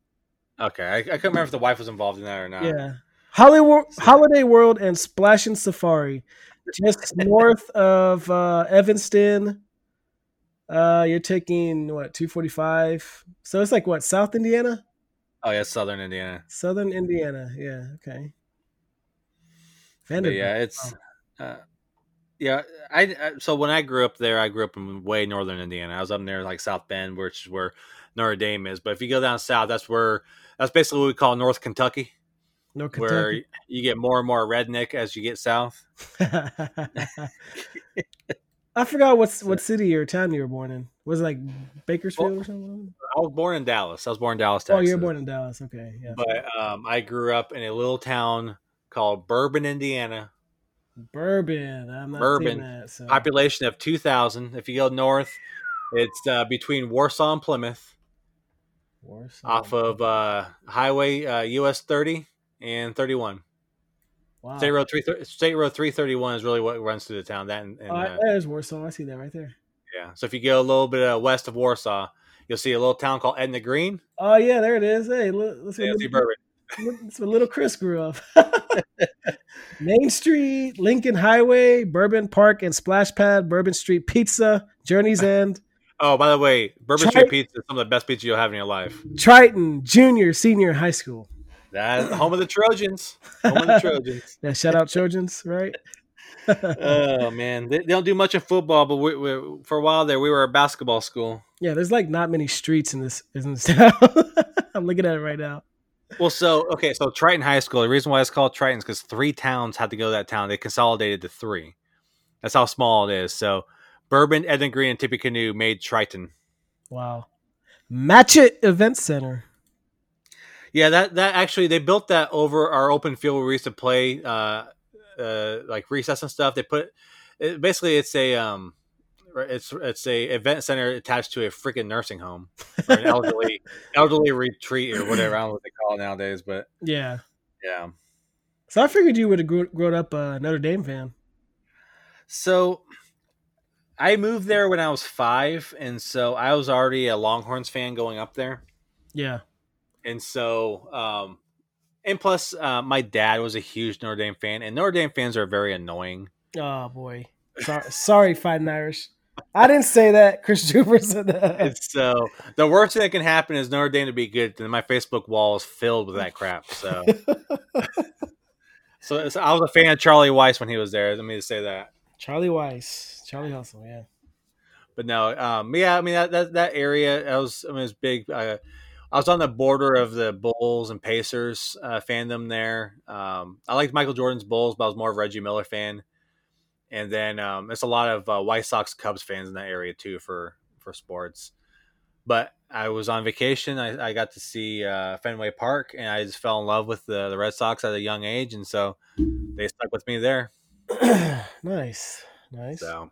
S1: Okay, I, I couldn't remember if the wife was involved in that or not.
S2: Yeah, Hollywood, Holiday World, and Splashin' Safari, just north of uh, Evanston. Uh, you're taking what 245, so it's like what South Indiana.
S1: Oh yeah, Southern Indiana.
S2: Southern Indiana, yeah, okay.
S1: Vanderbilt. yeah, it's. Uh, yeah, I, I, so when I grew up there, I grew up in way northern Indiana. I was up near like South Bend, which is where Notre Dame is. But if you go down south, that's where that's basically what we call North Kentucky.
S2: North
S1: Kentucky. Where you get more and more redneck as you get south.
S2: I forgot what what city or town you were born in. Was it like Bakersfield well, or something?
S1: I was born in Dallas. I was born in Dallas, Texas.
S2: Oh, you're born in Dallas. Okay, yeah.
S1: But um, I grew up in a little town called Bourbon, Indiana,
S2: Bourbon. I'm not Bourbon. That, so.
S1: Population of 2,000. If you go north, it's uh, between Warsaw and Plymouth. Warsaw. Off of uh, Highway uh, US 30 and 31. Wow. State Road 3 State Road 331 is really what runs through the town. That and, and
S2: oh, uh, there's Warsaw. I see that right there.
S1: Yeah. So if you go a little bit uh, west of Warsaw, you'll see a little town called Etna Green.
S2: Oh yeah, there it is. Hey, look, let's yeah, see Bourbon. That's where little Chris grew up. Main Street, Lincoln Highway, Bourbon Park and Splash Pad, Bourbon Street Pizza, Journey's End.
S1: Oh, by the way, Bourbon Street Pizza is some of the best pizza you'll have in your life.
S2: Triton Junior, Senior High School.
S1: That home of the Trojans. Home of the Trojans.
S2: yeah, shout out Trojans, right?
S1: oh man, they, they, don't do much in football, but we, we, for a while there, we were a basketball school.
S2: Yeah, there's like not many streets in this in this town. I'm looking at it right now.
S1: Well, so okay, so Triton High School. The reason why it's called Triton is because three towns had to go to that town. They consolidated to three. That's how small it is. So Bourbon, Etna Green, and Tippecanoe made Triton.
S2: Wow, Matchett Event Center.
S1: Yeah, that that actually they built that over our open field where we used to play, uh, uh, like recess and stuff. They put it, basically it's a um it's it's a event center attached to a freaking nursing home or an elderly elderly retreat or whatever. I don't know what they call it nowadays, but
S2: yeah,
S1: yeah.
S2: So I figured you would have grown up a Notre Dame fan.
S1: So I moved there when I was five, and so I was already a Longhorns fan going up there.
S2: Yeah,
S1: and so um, and plus uh, my dad was a huge Notre Dame fan, and Notre Dame fans are very annoying.
S2: Oh boy, sorry, sorry, Fighting Irish. I didn't say that. Chris Juber said that.
S1: It's so the worst thing that can happen is Notre Dame to be good. Then my Facebook wall is filled with that crap. So, so, so, I was a fan of Charlie Weis when he was there. Let me just say that.
S2: Charlie Weis, Charlie Hustle, yeah.
S1: But no, um, yeah, I mean that that, that area that was I mean it was big. Uh, I was on the border of the Bulls and Pacers uh, fandom there. Um, I liked Michael Jordan's Bulls, but I was more of a Reggie Miller fan. And then um, there's a lot of uh, White Sox Cubs fans in that area too for for sports. But I was on vacation. I, I got to see uh, Fenway Park, and I just fell in love with the, the Red Sox at a young age, and so they stuck with me there.
S2: nice, nice.
S1: So,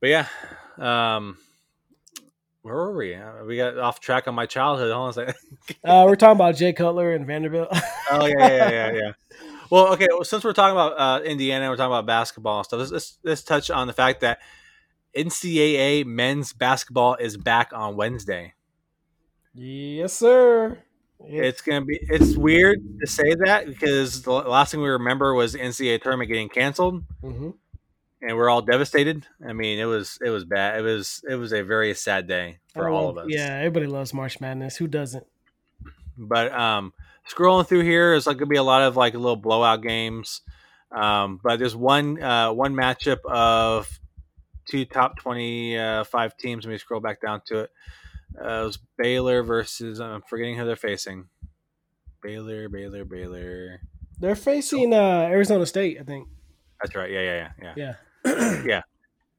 S1: but yeah, um, where were we? Uh, we got off track on my childhood. Hold on a second.
S2: uh, we're talking about Jay Cutler and Vanderbilt.
S1: oh yeah, yeah, yeah, yeah. Well, okay. Well, since we're talking about uh, Indiana, we're talking about basketball and stuff. Let's, let's, let's touch on the fact that NCAA men's basketball is back on Wednesday.
S2: Yes, sir.
S1: It's gonna be. It's weird to say that because the last thing we remember was NCAA tournament getting canceled. Mm-hmm and we're all devastated. I mean, it was it was bad. It was it was a very sad day for all of us.
S2: Yeah, everybody loves March Madness. Who doesn't?
S1: But um, scrolling through here is like gonna be a lot of like little blowout games. Um, but there's one uh, one matchup of two top twenty uh, five teams. Let me scroll back down to it. Uh, it was Baylor versus I'm forgetting who they're facing. Baylor, Baylor, Baylor.
S2: They're facing uh, Arizona State, I think.
S1: That's right. Yeah, yeah, yeah,
S2: yeah.
S1: Yeah.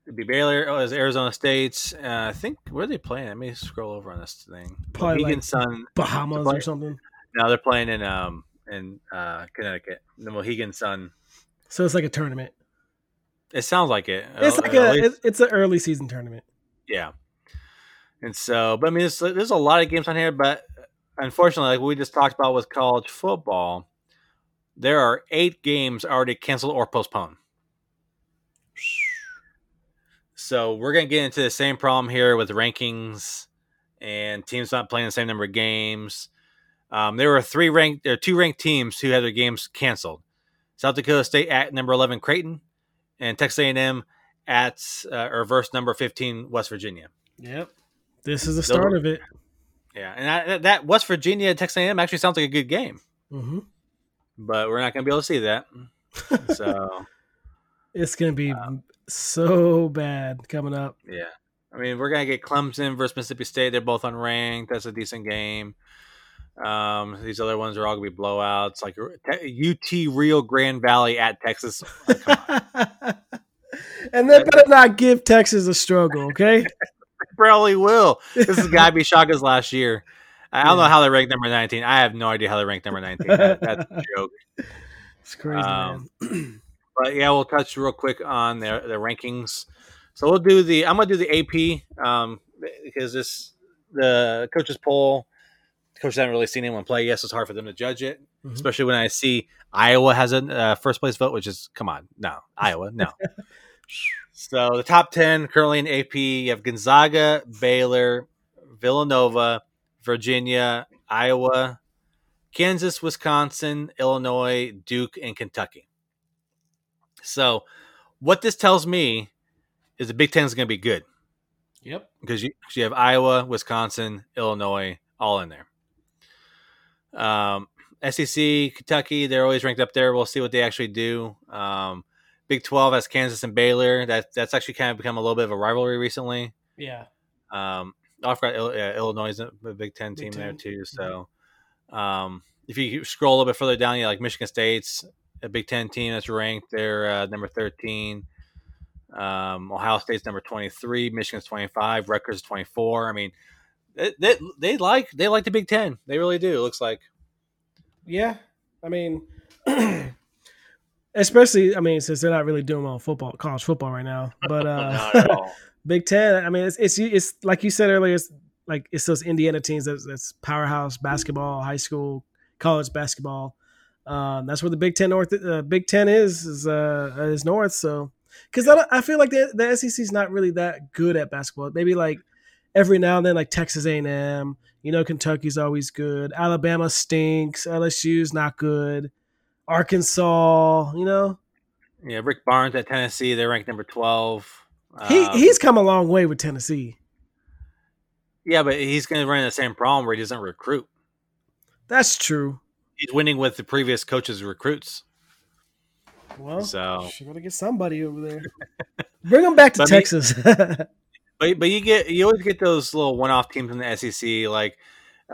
S1: It'd be Baylor. Oh, it's Arizona State's. Uh, I think where are they playing? Let me scroll over on this thing.
S2: Probably Mohegan like Sun, Bahamas or something.
S1: No, they're playing in um in uh, Connecticut. The Mohegan Sun.
S2: So it's like a tournament.
S1: It sounds like it.
S2: It's like a least, it's an early season tournament.
S1: Yeah. And so, but I mean, there's, there's a lot of games on here, but unfortunately, like we just talked about with college football, there are eight games already canceled or postponed. So we're gonna get into the same problem here with rankings and teams not playing the same number of games. Um, there were three ranked, there are two ranked teams who had their games canceled. South Dakota State at number eleven Creighton, and Texas A&M at uh, or verse number fifteen West Virginia.
S2: Yep, this is the start of it.
S1: Yeah, and I, that West Virginia Texas A&M actually sounds like a good game.
S2: Mm-hmm.
S1: But we're not going to be able to see that. So
S2: it's going to be um, so bad coming up.
S1: Yeah. I mean, we're gonna get Clemson versus Mississippi State. They're both unranked. That's a decent game. Um, these other ones are all gonna be blowouts, like UT Rio Grande Valley at Texas.
S2: and they better not give Texas a struggle, okay?
S1: probably will. This is gotta be Shaka's last year. I don't yeah. know how they ranked number nineteen. I have no idea how they ranked number nineteen. That, that's a joke.
S2: It's crazy, um, man.
S1: But yeah, we'll touch real quick on their the rankings. So we'll do the. I'm gonna do the AP um, because this the coaches poll. Coaches haven't really seen anyone play. Yes, it's hard for them to judge it, mm-hmm. especially when I see Iowa has a uh, first place vote, which is come on, no, Iowa, no. so the top ten currently in AP, you have Gonzaga, Baylor, Villanova, Virginia, Iowa, Kansas, Wisconsin, Illinois, Duke, and Kentucky. So, what this tells me is the Big Ten is going to be good.
S2: Yep.
S1: Because you, you have Iowa, Wisconsin, Illinois, all in there. Um, SEC, Kentucky, they're always ranked up there. We'll see what they actually do. Um, Big Twelve has Kansas and Baylor. That that's actually kind of become a little bit of a rivalry recently.
S2: Yeah.
S1: Um, I forgot Illinois is a Big Ten team Big there too. So, um, if you scroll a little bit further down, you like Michigan State's a Big Ten team that's ranked. They're uh, number 13. Um, Ohio State's number 23. Michigan's 25. Rutgers 24. I mean, they, they, they, like they like the Big Ten. They really do. It looks like.
S2: Yeah, I mean, especially I mean since they're not really doing well football, college football right now. But uh, Big Ten. I mean, it's, it's it's like you said earlier. It's like it's those Indiana teams that's, that's powerhouse basketball, high school, college basketball. Um, that's where the Big Ten North, uh, Big Ten is is uh, is North. So, because I, I feel like the, the SEC is not really that good at basketball. Maybe like every now and then, like Texas A and M. You know, Kentucky's always good. Alabama stinks. LSU's not good. Arkansas, you know.
S1: Yeah, Rick Barnes at Tennessee, they're ranked number twelve.
S2: He um, he's come a long way with Tennessee.
S1: Yeah, but he's going to run the same problem where he doesn't recruit.
S2: That's true.
S1: He's winning with the previous coaches' recruits.
S2: Well, so you're gonna get somebody over there. Bring them back to but Texas.
S1: but but you get you always get those little one-off teams in the SEC. Like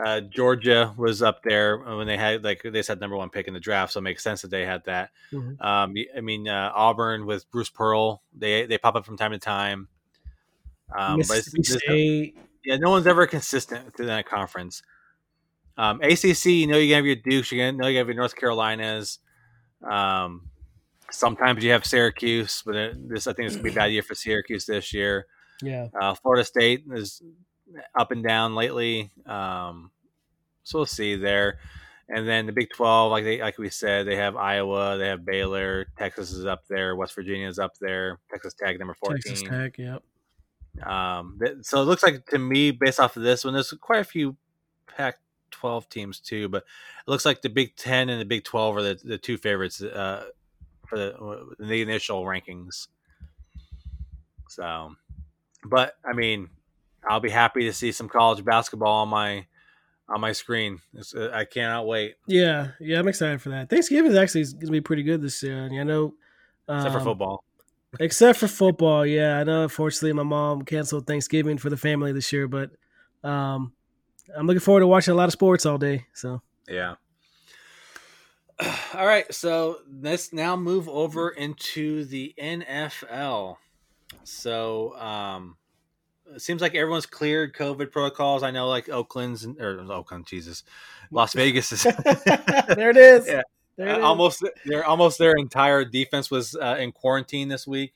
S1: uh, Georgia was up there when they had like they said number one pick in the draft, so it makes sense that they had that. Mm-hmm. Um, I mean uh, Auburn with Bruce Pearl, they they pop up from time to time. Um, but State. Yeah, no one's ever consistent through that conference. Um, ACC, you know, you have your Dukes, you know, you have your North Carolinas. Um, sometimes you have Syracuse, but it, this I think it's gonna be a bad year for Syracuse this year.
S2: Yeah,
S1: uh, Florida State is up and down lately, um, so we'll see there. And then the Big Twelve, like they like we said, they have Iowa, they have Baylor, Texas is up there, West Virginia is up there, Texas Tech number fourteen. Texas
S2: Tech, yep.
S1: Um, so it looks like to me, based off of this one, there's quite a few Pac-12 teams too, but it looks like the Big Ten and the Big Twelve are the, the two favorites uh, for the, the initial rankings. So, but I mean, I'll be happy to see some college basketball on my on my screen. It's, uh, I cannot wait.
S2: Yeah, yeah, I'm excited for that. Thanksgiving is actually going to be pretty good this year. And I know,
S1: um, except for um, football.
S2: Except for football, yeah. I know. Unfortunately, my mom canceled Thanksgiving for the family this year, but um, I'm looking forward to watching a lot of sports all day. So
S1: yeah. All right, so let's now move over into the NFL. So um, it seems like everyone's cleared COVID protocols. I know, like Oakland's or Oakland, Jesus, Las Vegas is
S2: there. It is.
S1: Yeah, uh, almost their almost their entire defense was uh, in quarantine this week,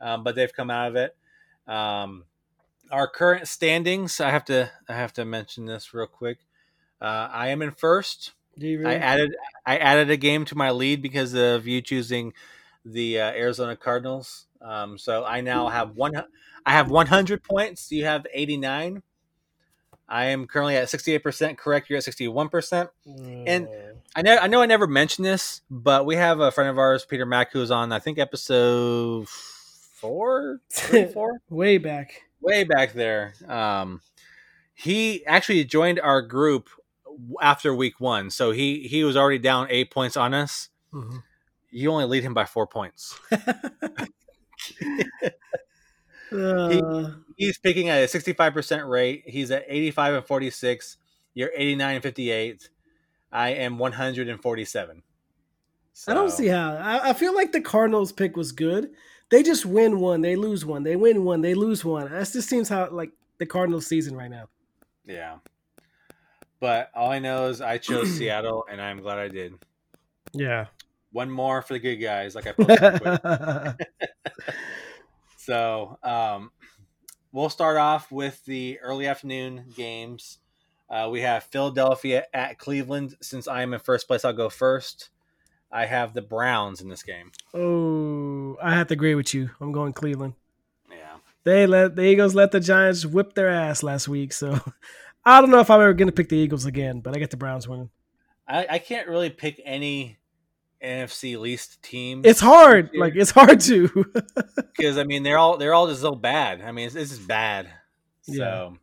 S1: um, but they've come out of it. Um, our current standings. I have to I have to mention this real quick. Uh, I am in first. Really? I added I added a game to my lead because of you choosing the uh, Arizona Cardinals. Um, so I now have one. I have 100 points. You have 89. I am currently at 68% correct. You're at 61%. Mm. And I know I know I never mentioned this, but we have a friend of ours, Peter Mack, who's on I think episode four, three, four,
S2: way back,
S1: way back there. Um, he actually joined our group after week one, so he he was already down eight points on us. Mm-hmm. You only lead him by four points. Uh, he, he's picking at a 65% rate. He's at 85 and 46. You're 89 and 58. I am 147.
S2: So. I don't see how. I, I, feel like the Cardinals pick was good. They just win one, they lose one. They win one, they lose one. That just seems how like the Cardinals season right now.
S1: Yeah. But all I know is I chose Seattle, and I'm glad I did.
S2: Yeah.
S1: One more for the good guys, like I posted. So um, we'll start off with the early afternoon games. Uh, we have Philadelphia at Cleveland. Since I am in first place, I'll go first. I have the Browns in this game.
S2: Oh, I have to agree with you. I'm going Cleveland.
S1: Yeah.
S2: They let the Eagles let the Giants whip their ass last week, so I don't know if I'm ever going to pick the Eagles again, but I get the Browns winning.
S1: I, I can't really pick any NFC least team.
S2: It's hard. Like it's hard to
S1: because I mean they're all they're all just so bad. I mean this is bad. So, yeah. all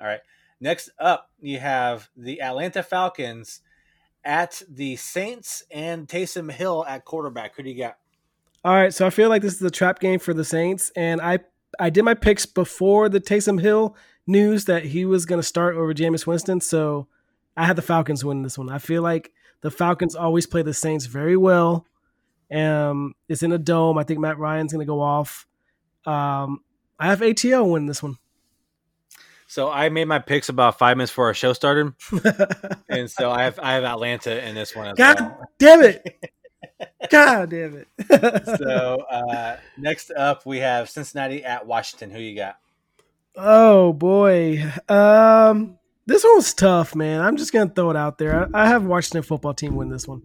S1: right. Next up, you have the Atlanta Falcons at the Saints and Taysom Hill at quarterback. Who do you got?
S2: All right, so I feel like this is a trap game for the Saints, and I I did my picks before the Taysom Hill news that he was going to start over Jameis Winston, so I had the Falcons win this one. I feel like the Falcons always play the Saints very well. Um, it's in a dome. I think Matt Ryan's going to go off. Um, I have ATL win this one.
S1: So I made my picks about five minutes before our show started, and so I have I have Atlanta in this one.
S2: God well. damn it! God damn it!
S1: so uh, next up, we have Cincinnati at Washington. Who you got?
S2: Oh boy. Um, this one's tough, man. I'm just gonna throw it out there. I, I have Washington football team win this one.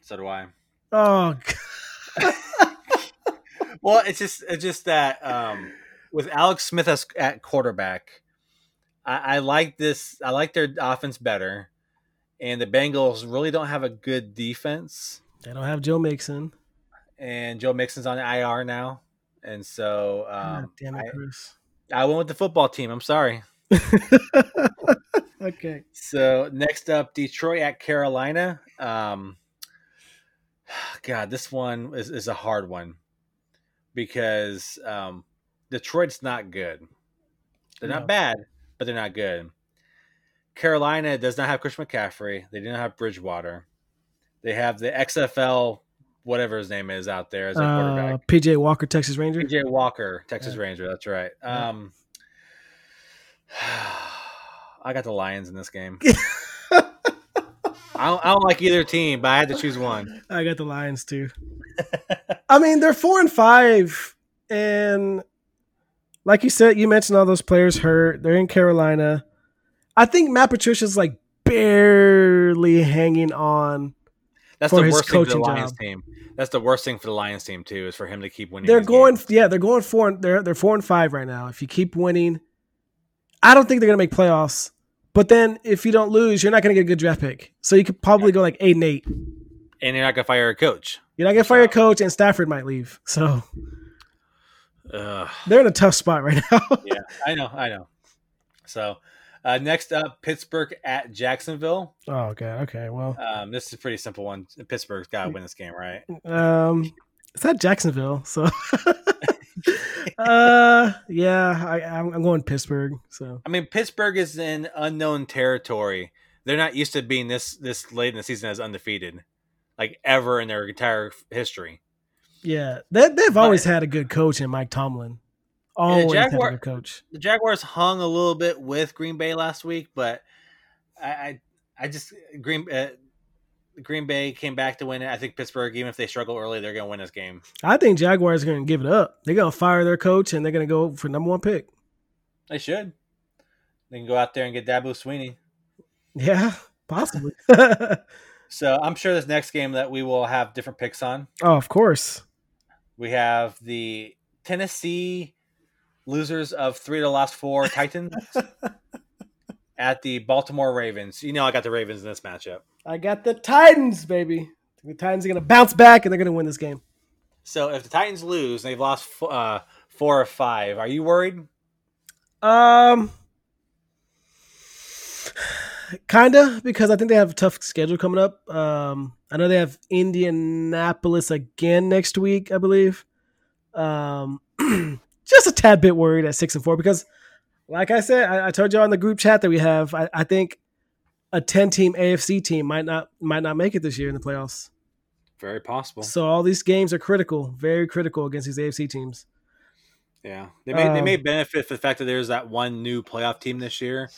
S1: So do I.
S2: Oh.
S1: well, it's just it's just that um, with Alex Smith as at quarterback, I, I like this. I like their offense better, and the Bengals really don't have a good defense.
S2: They don't have Joe Mixon,
S1: and Joe Mixon's on the IR now, and so um,
S2: damn it, Chris.
S1: I, I went with the football team. I'm sorry.
S2: okay.
S1: So next up, Detroit at Carolina. Um, God, this one is, is a hard one because um, Detroit's not good. They're no. not bad, but they're not good. Carolina does not have Chris McCaffrey. They do not have Bridgewater. They have the XFL, whatever his name is, out there as a uh, quarterback.
S2: PJ Walker, Texas Ranger.
S1: PJ Walker, Texas yeah. Ranger. That's right. Um, I got the Lions in this game. I, don't, I don't like either team, but I had to choose one.
S2: I got the Lions too. I mean, they're four and five, and like you said, you mentioned all those players hurt. They're in Carolina. I think Matt Patricia's like barely hanging on.
S1: That's the worst thing for the Lions job. team. That's the worst thing for the Lions team too, is for him to keep winning.
S2: They're going,
S1: games.
S2: yeah, they're going four. They're they're four and five right now. If you keep winning, I don't think they're gonna make playoffs. But then if you don't lose, you're not gonna get a good draft pick. So you could probably go like eight and eight.
S1: And you're not gonna fire a coach.
S2: You're not gonna fire a coach, and Stafford might leave. So uh, they're in a tough spot right now.
S1: yeah, I know, I know. So uh, next up, Pittsburgh at Jacksonville.
S2: Oh, okay, okay. Well,
S1: um, this is a pretty simple one. Pittsburgh's got to win this game, right?
S2: Um, it's at Jacksonville, so. uh, yeah, I, I'm going Pittsburgh. So
S1: I mean, Pittsburgh is in unknown territory. They're not used to being this this late in the season as undefeated, like ever in their entire history.
S2: Yeah, they, they've always had a good coach in Mike Tomlin. Always the Jaguar, had a good coach.
S1: The Jaguars hung a little bit with Green Bay last week, but I I, I just Green uh, Green Bay came back to win it. I think Pittsburgh, even if they struggle early, they're going to win this game.
S2: I think Jaguars are going to give it up. They're going to fire their coach and they're going to go for number one pick.
S1: They should. They can go out there and get Dabo Swinney.
S2: Yeah, possibly.
S1: so I'm sure this next game that we will have different picks on.
S2: Oh, of course.
S1: We have the Tennessee losers of three of the last four Titans at the Baltimore Ravens. You know, I got the Ravens in this matchup.
S2: I got the Titans, baby. The Titans are going to bounce back and they're going to win this game.
S1: So if the Titans lose, they've lost uh, four or five. Are you worried?
S2: Um, kinda because I think they have a tough schedule coming up. Um, I know they have Indianapolis again next week, I believe. Um, just a tad bit worried at six and four because, like I said, I, I told you on the group chat that we have. I, I think a 10 team AFC team might not might not make it this year in the playoffs.
S1: Very possible.
S2: So all these games are critical, very critical against these AFC teams.
S1: Yeah, they may um, they may benefit from the fact that there's that one new playoff team this year,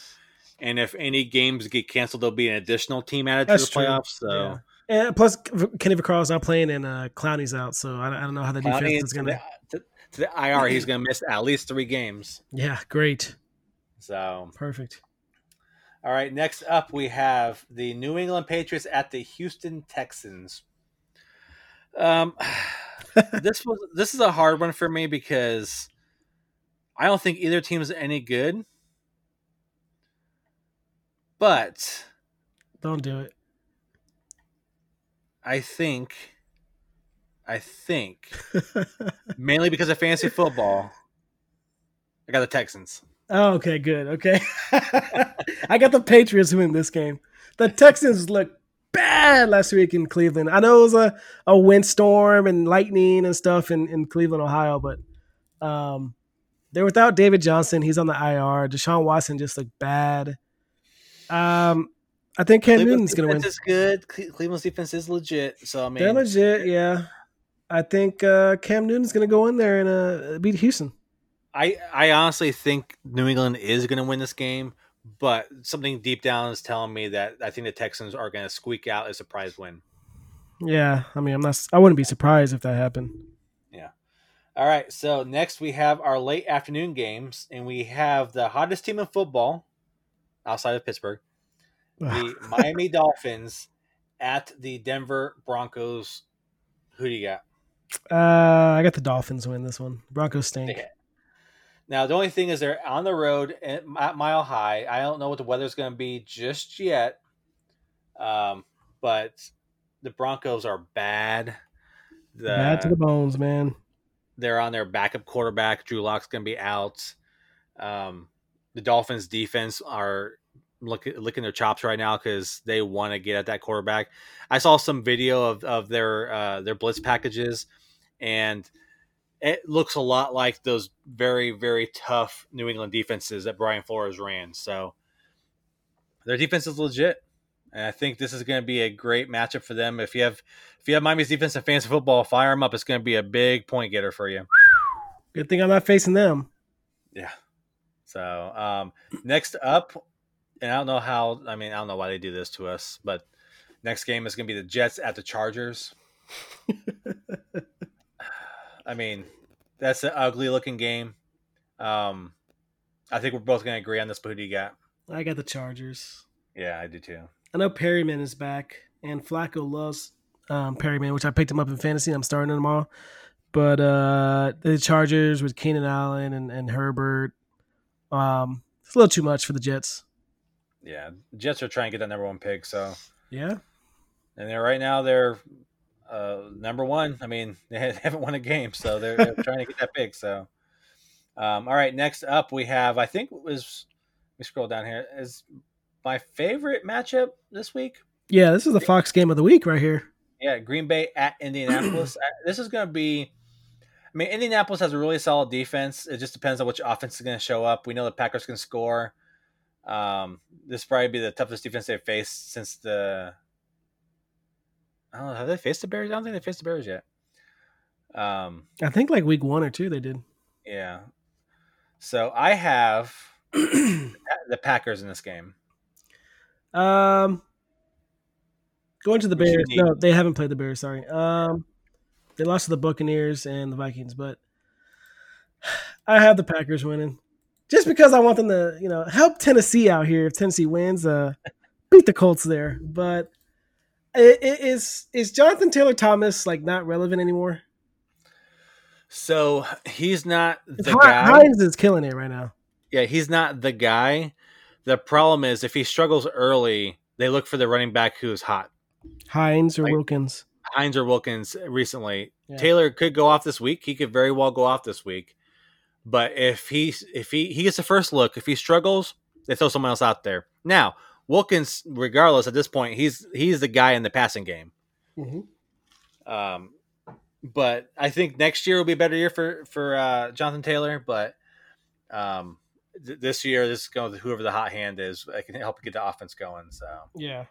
S1: and if any games get canceled, there'll be an additional team added to the true. playoffs. So. Yeah.
S2: And plus, Kenny Vaccaro is not playing, and uh, Clowney's out, so I, I don't know how the defense is going
S1: to. To the IR, he's going to miss at least three games.
S2: Yeah, great.
S1: So
S2: perfect.
S1: All right, next up we have the New England Patriots at the Houston Texans. Um, this was this is a hard one for me because I don't think either team is any good. But
S2: don't do it.
S1: I think I think mainly because of fantasy football, I got the Texans.
S2: Oh, okay, good. Okay. I got the Patriots win this game. The Texans look bad last week in Cleveland. I know it was a, a windstorm and lightning and stuff in, in Cleveland, Ohio, but um, they're without David Johnson. He's on the IR. Deshaun Watson just looked bad. Um, I think Cam Newton's going to win.
S1: is good. Cleveland's defense is legit. So I mean,
S2: they're legit. Yeah, I think uh, Cam Newton's going to go in there and uh, beat Houston.
S1: I I honestly think New England is going to win this game, but something deep down is telling me that I think the Texans are going to squeak out a surprise win.
S2: Yeah, I mean, I'm not. I wouldn't be surprised if that happened.
S1: Yeah. All right. So next we have our late afternoon games, and we have the hottest team in football outside of Pittsburgh, the Miami Dolphins at the Denver Broncos. Who do you got?
S2: Uh, I got the Dolphins win this one. Broncos stink.
S1: Now the only thing is they're on the road at Mile High. I don't know what the weather's going to be just yet, um, but the Broncos are bad.
S2: The, bad to the bones, man.
S1: they're on their backup quarterback. Drew Lock's going to be out. Um, the Dolphins defense are look, licking their chops right now because they want to get at that quarterback. I saw some video of, of their uh, their blitz packages, and it looks a lot like those very very tough New England defenses that Brian Flores ran. So their defense is legit, and I think this is going to be a great matchup for them. If you have if you have Miami's defense in fantasy football, fire them up. It's going to be a big point getter for you.
S2: Good thing I'm not facing them.
S1: Yeah. So um, next up, and I don't know how. I mean, I don't know why they do this to us, but next game is going to be the Jets at the Chargers. I mean, that's an ugly looking game. Um, I think we're both going to agree on this. But who do you got?
S2: I got the Chargers.
S1: Yeah, I do too.
S2: I know Perriman is back, and Flacco loves um, Perriman, which I picked him up in fantasy. I'm starting him all. But uh, the Chargers with Keenan Allen and, and Herbert, um, it's a little too much for the Jets.
S1: Yeah, Jets are trying to get that number one pick. So
S2: yeah,
S1: and they're right now they're uh, number one. I mean, they haven't won a game, so they're, they're trying to get that pick. So, um, all right, next up we have I think was let me scroll down here is my favorite matchup this week.
S2: Yeah, this is the Fox game of the week right here.
S1: Yeah, Green Bay at Indianapolis. this is going to be. I mean, Indianapolis has a really solid defense. It just depends on which offense is going to show up. We know the Packers can score. Um, this probably be the toughest defense they've faced since the. I don't know. Have they faced the Bears? I don't think they faced the Bears yet. Um,
S2: I think like week one or two they did.
S1: Yeah. So I have the Packers in this game.
S2: Um, going to the Bears. No, they haven't played the Bears. Sorry. Um, they lost to the Buccaneers and the Vikings, but I have the Packers winning just because I want them to, you know, help Tennessee out here. If Tennessee wins, uh, beat the Colts there. But it, it is is Jonathan Taylor Thomas like not relevant anymore?
S1: So he's not
S2: the H- guy. Hines is killing it right now.
S1: Yeah, he's not the guy. The problem is if he struggles early, they look for the running back who's hot.
S2: Hines or like, Wilkins.
S1: Or Wilkins recently. Yeah. Taylor could go off this week. He could very well go off this week. But if he if he he gets the first look, if he struggles, they throw someone else out there. Now Wilkins, regardless, at this point, he's he's the guy in the passing game. Mm-hmm. Um, but I think next year will be a better year for for uh, Jonathan Taylor. But um, th- this year, this is going with whoever the hot hand is. I can help get the offense going. So
S2: yeah.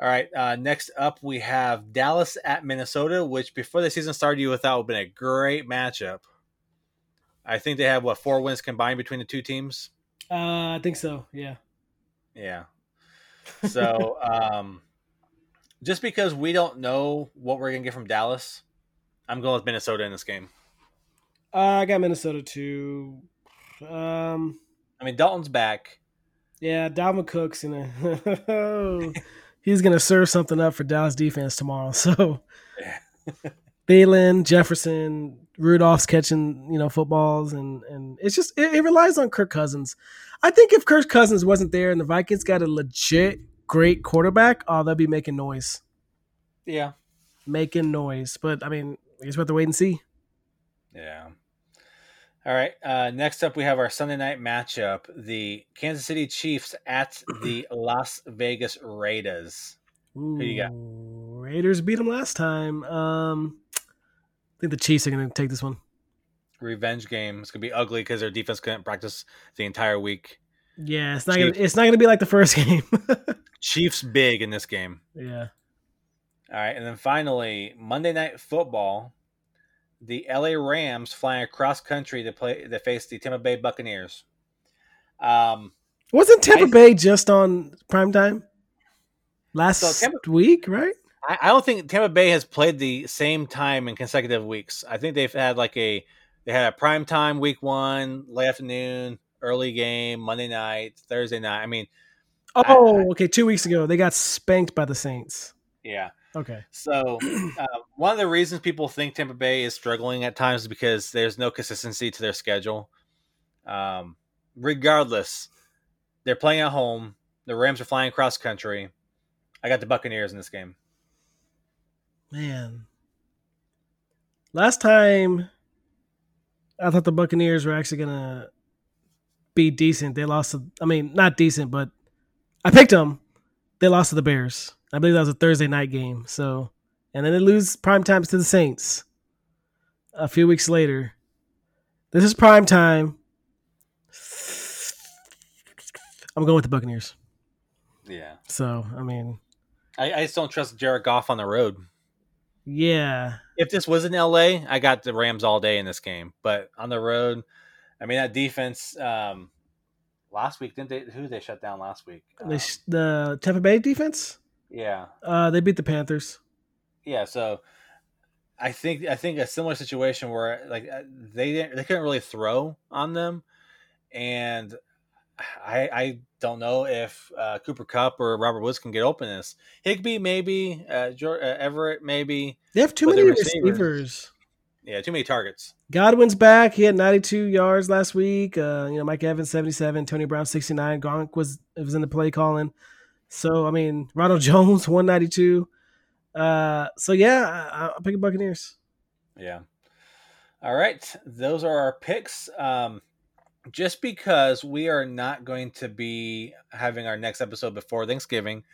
S1: All right. Uh, next up, we have Dallas at Minnesota, which before the season started, you would thought would have been a great matchup. I think they have what four wins combined between the two teams.
S2: Uh, I think so. Yeah.
S1: Yeah. So, um, just because we don't know what we're gonna get from Dallas, I'm going with Minnesota in this game.
S2: Uh, I got Minnesota too. Um,
S1: I mean Dalton's back.
S2: Yeah, Dalvin Cook's gonna he's gonna serve something up for Dallas defense tomorrow. So, yeah. Thielen, Jefferson, Rudolph's catching you know footballs, and and it's just it, it, relies on Kirk Cousins. I think if Kirk Cousins wasn't there and the Vikings got a legit great quarterback, oh, they'll be making noise.
S1: Yeah,
S2: making noise. But I mean, I guess we have to wait and see.
S1: Yeah. All right. Uh, next up, we have our Sunday night matchup: the Kansas City Chiefs at the Las Vegas Raiders.
S2: Ooh, Who you got? Raiders beat them last time. Um, I think the Chiefs are going to take this one.
S1: Revenge game. It's going to be ugly because their defense couldn't practice the entire week.
S2: Yeah, it's not. Gonna, it's not going to be like the first game.
S1: Chiefs big in this game.
S2: Yeah.
S1: All right, and then finally Monday Night Football. The LA Rams flying across country to play to face the Tampa Bay Buccaneers. Um,
S2: wasn't Tampa I, Bay just on prime time last so Tampa, week? Right.
S1: I, I don't think Tampa Bay has played the same time in consecutive weeks. I think they've had like a they had a prime time week one, late afternoon, early game, Monday night, Thursday night. I mean,
S2: oh, I, okay, two weeks ago they got spanked by the Saints.
S1: Yeah.
S2: Okay.
S1: So uh, one of the reasons people think Tampa Bay is struggling at times is because there's no consistency to their schedule. Um, regardless, they're playing at home. The Rams are flying across country. I got the Buccaneers in this game
S2: man. Last time I thought the Buccaneers were actually gonna be decent. They lost. To, I mean, not decent, but I picked them. They lost to the Bears. I believe that was a Thursday night game. So, and then they lose prime times to the Saints. A few weeks later, this is prime time. I'm going with the Buccaneers.
S1: Yeah.
S2: So I mean,
S1: I, I just don't trust Jared Goff on the road.
S2: Yeah.
S1: If this was in LA, I got the Rams all day in this game. But on the road, I mean that defense. Um, last week didn't they? Who did they shut down last week?
S2: They,
S1: Um,
S2: the Tampa Bay defense.
S1: Yeah,
S2: Uh, they beat the Panthers.
S1: yeah. So I think I think a similar situation where like uh, they didn't they couldn't really throw on them, and I I don't know if uh, Cooper Kupp or Robert Woods can get open this. Higbee maybe, uh, Jor- uh, Everett maybe.
S2: They have too many
S1: receivers-
S2: receivers.
S1: Yeah, too many targets.
S2: Godwin's back. He had 92 yards last week. Uh, you know, Mike Evans 77, Tony Brown 69. Gronk was was in the play calling. So I mean, Ronald Jones 192. Uh, so yeah, I, I'll pick the Buccaneers.
S1: Yeah. All right. Those are our picks. Um, just because we are not going to be having our next episode before Thanksgiving,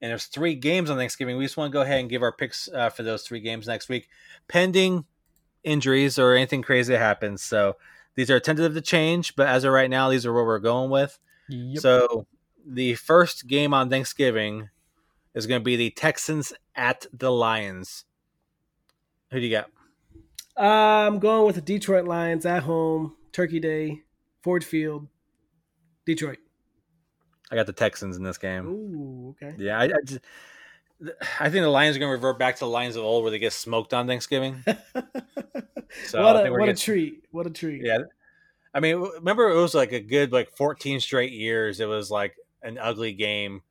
S1: and there's three games on Thanksgiving, we just want to go ahead and give our picks uh, for those three games next week, pending injuries or anything crazy that happens. So these are tentative to change, but as of right now, these are what we're going with. So the first game on Thanksgiving is going to be the Texans at the Lions. Who do you got?
S2: I'm going with the Detroit Lions at home, Turkey Day, Ford Field, Detroit.
S1: I got the Texans in this game.
S2: Ooh, okay.
S1: Yeah, I, I, just, I think the Lions are going to revert back to the Lions of old, where they get smoked on Thanksgiving. So
S2: what a
S1: we're
S2: a treat! What a treat!
S1: Yeah, I mean, remember it was like a good like 14 straight years. It was like an ugly game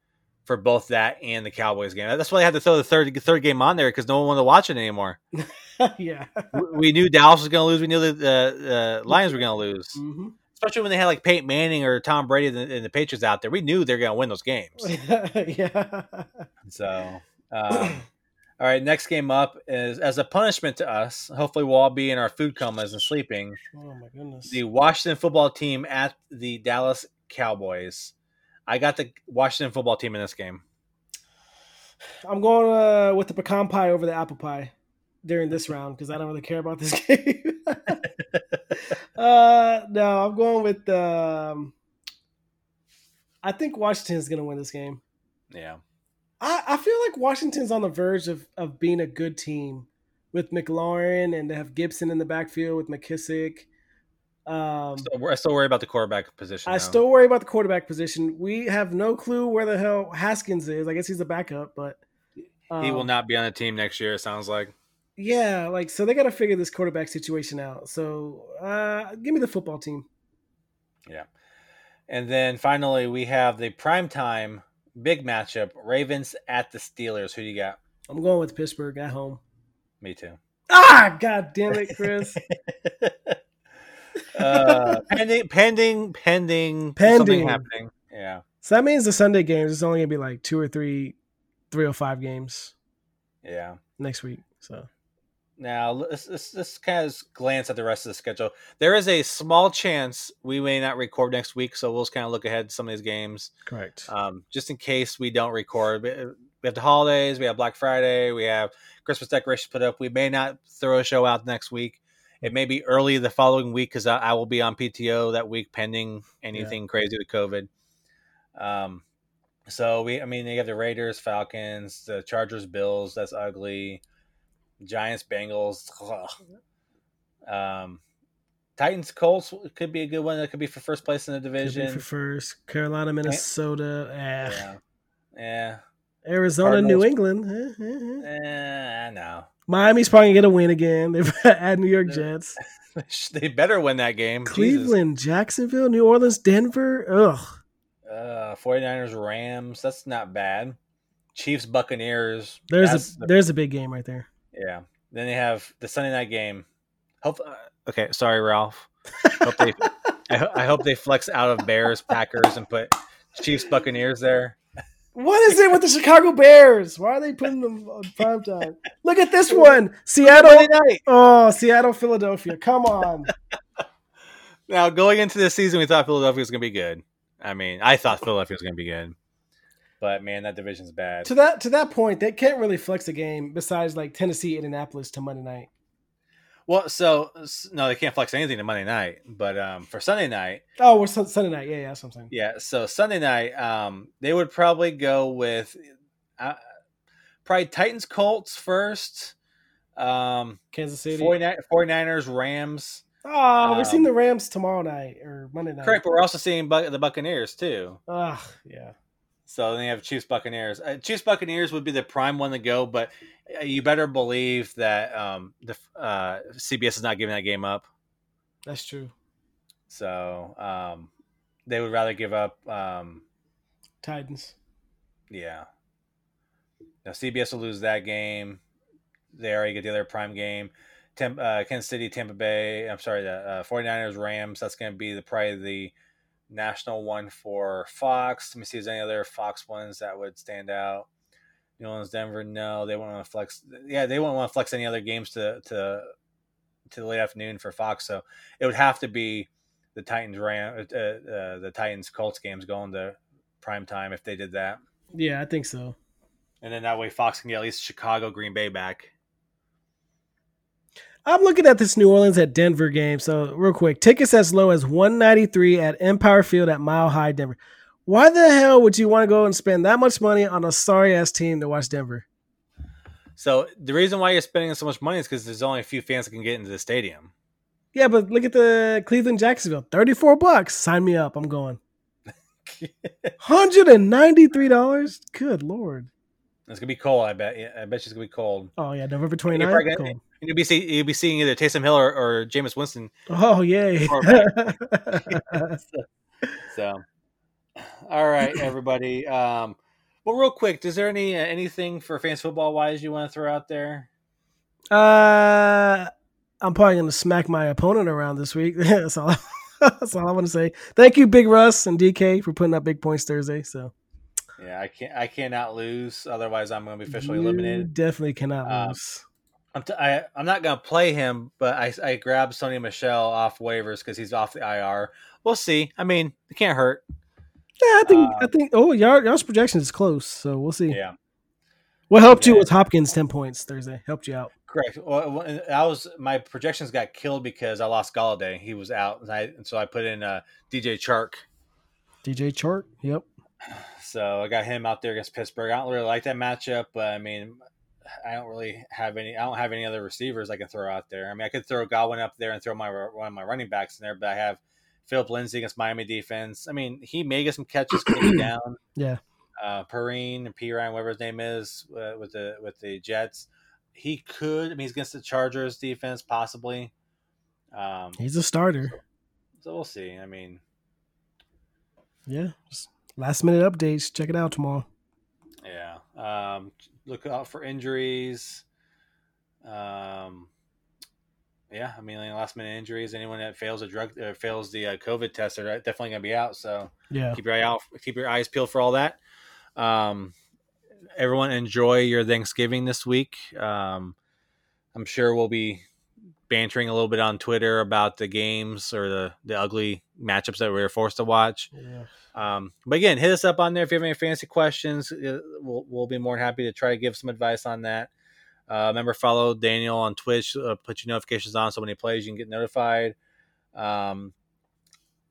S1: for both that and the Cowboys game. That's why they had to throw the third third game on there because no one wanted to watch it anymore.
S2: yeah.
S1: we, we knew Dallas was going to lose. We knew that the uh, Lions were going to lose,
S2: hmm
S1: especially when they had like Peyton Manning or Tom Brady and the, and the Patriots out there. We knew they're going to win those games.
S2: yeah.
S1: So, um, all right, next game up is as a punishment to us. Hopefully, we'll all be in our food comas and sleeping.
S2: Oh my goodness.
S1: The Washington football team at the Dallas Cowboys. I got the Washington football team in this game.
S2: I'm going uh, with the pecan pie over the apple pie during this round because I don't really care about this game. uh, no, I'm going with. Um, I think Washington's going to win this game.
S1: Yeah,
S2: I, I feel like Washington's on the verge of, of being a good team with McLaurin and they have Gibson in the backfield with McKissic. Um,
S1: we're I still worry about the quarterback position.
S2: I
S1: though.
S2: still worry about the quarterback position. We have no clue where the hell Haskins is. I guess he's a backup, but
S1: he will
S2: um,
S1: not be on the team next year. It sounds like.
S2: Yeah, like so they got to figure this quarterback situation out. So uh, give me the football team.
S1: Yeah, and then finally, we have the primetime big matchup: Ravens at the Steelers. Who do you got?
S2: I'm going with Pittsburgh at home.
S1: Me too.
S2: Ah, god damn it, Chris.
S1: uh, pending, pending, pending,
S2: Pending.
S1: something happening. Yeah,
S2: so that means the Sunday games is only gonna be like two or three, three or five games
S1: yeah.
S2: next week. So
S1: Now let's, let's, let's kind of glance at the rest of the schedule. There is a small chance we may not record next week, so we'll just kind of look ahead to some of these games,
S2: correct.
S1: um, just in case we don't record. We we have the holidays, we have Black Friday, we have Christmas decorations put up. We may not throw a show out next week. It may be early the following week because I, I will be on PTO that week, pending anything crazy with COVID. Um, so we, I mean, you have the Raiders, Falcons, the Chargers, Bills. That's ugly. Giants, Bengals. ugh. Um, Titans, Colts could be a good one. That could be for first place in the division.
S2: for first, Carolina, Minnesota, eh.
S1: Yeah, yeah.
S2: Arizona, New England. eh, eh, eh.
S1: Eh, no.
S2: Miami's probably gonna get a win again. They've at New York Jets,
S1: they better win that game. Jesus.
S2: Cleveland, Jacksonville, New Orleans, Denver. Ugh.
S1: Uh, 49ers, Rams. That's not bad. Chiefs, Buccaneers.
S2: There's a
S1: the-
S2: there's a big game right there.
S1: yeah. Then they have the Sunday night game. Hope. uh, Okay, sorry, Ralph. Hope they, I, I hope they flex out of Bears, Packers, and put Chiefs, Buccaneers there.
S2: What is it with the Chicago Bears? Why are they putting them on prime time? Look at this one, Seattle. Oh, Seattle, Philadelphia. Come on.
S1: now going into this season, we thought Philadelphia was going to be good. I mean, I thought Philadelphia was going to be good, but man, that division's bad.
S2: To that to that point, they can't really flex a game besides like Tennessee, Indianapolis to Monday night.
S1: Well, so no, they can't flex anything to Monday night, but um, for Sunday night.
S2: Oh, we're Sunday night. Yeah, yeah, that's what I'm saying.
S1: Yeah, so Sunday night, um, they would probably go with uh, probably Titans, Colts first. Um,
S2: Kansas City,
S1: 49, 49ers, Rams.
S2: Oh, we're seeing um, the Rams tomorrow night or Monday night.
S1: Correct, but we're also seeing the Buccaneers too.
S2: Ah, yeah.
S1: So then you have Chiefs Buccaneers. Uh, Chiefs Buccaneers would be the prime one to go, but uh, you better believe that um, the uh, CBS is not giving that game up.
S2: That's true.
S1: So um, they would rather give up um,
S2: Titans.
S1: Yeah. Now CBS will lose that game. They already get the other prime game. Temp, uh, Kansas City, Tampa Bay. I'm sorry, the uh, 49ers, Rams. That's going to be the probably the national one for Fox. Let me see if there's any other Fox ones that would stand out. New Orleans, Denver. No, they won't want to flex. Yeah, they won't want to flex any other games to to to the late afternoon for Fox. So it would have to be the Titans Ram, uh, uh, the Titans Colts games going to prime time if they did that.
S2: Yeah, I think so.
S1: And then that way Fox can get at least Chicago, Green Bay back.
S2: I'm looking at this New Orleans at Denver game. So real quick, tickets as low as 193 at Empower Field at Mile High Denver. Why the hell would you want to go and spend that much money on a sorry ass team to watch Denver?
S1: So the reason why you're spending so much money is because there's only a few fans that can get into the stadium.
S2: Yeah, but look at the Cleveland Jacksonville, 34 bucks. Sign me up. I'm going. $193? Good lord.
S1: It's gonna be cold. I bet. I bet she's gonna be cold.
S2: Oh yeah, November 29th. Cold.
S1: You'll be see, you'll be seeing either Taysom Hill or, or Jameis Winston.
S2: Oh yay!
S1: so, so, all right, everybody. Um, well, real quick, is there any uh, anything for fans football wise you want to throw out there?
S2: Uh, I'm probably gonna smack my opponent around this week. that's all. that's all I want to say. Thank you, Big Russ and DK, for putting up big points Thursday. So.
S1: Yeah, I can't. I cannot lose. Otherwise, I'm going to be officially you eliminated.
S2: Definitely cannot um, lose.
S1: I'm t- I, I'm not going to play him, but I, I grabbed Sony Michel off waivers because he's off the IR. We'll see. I mean, it can't hurt.
S2: Yeah, I think I um, think. Oh, y'all, y'all's projection is close, so we'll see.
S1: Yeah.
S2: What helped yeah. you was Hopkins ten points Thursday. Helped you out.
S1: Correct. Well, I was my projections got killed because I lost Golladay. He was out, and, I, and so I put in uh, DJ Chark.
S2: DJ Chark. Yep.
S1: So I got him out there against Pittsburgh. I don't really like that matchup, but I mean, I don't really have any. I don't have any other receivers I can throw out there. I mean, I could throw Godwin up there and throw my one of my running backs in there, but I have Phillip Lindsay against Miami defense. I mean, he may get some catches coming down.
S2: Yeah.
S1: Uh, Perine and P Ryan, whatever his name is, uh, with the with the Jets, he could. I mean, he's against the Chargers defense, possibly.
S2: Um, he's a starter.
S1: So, so we'll see. I mean,
S2: yeah, just last minute updates. Check it out tomorrow.
S1: Yeah. Um, look out for injuries. Um, yeah, I mean, last minute injuries. Anyone that fails a drug, uh, fails the uh, COVID test, they're definitely going to be out. So
S2: yeah,
S1: keep your eye out, keep your eyes peeled for all that. Um, everyone enjoy your Thanksgiving this week. Um, I'm sure we'll be bantering a little bit on Twitter about the games or the the ugly matchups that we were forced to watch.
S2: Yeah.
S1: Um, but again, hit us up on there if you have any fancy questions. Uh, we'll, we'll be more than happy to try to give some advice on that. Uh, remember, follow Daniel on Twitch. Uh, put your notifications on so when he plays, you can get notified. Um,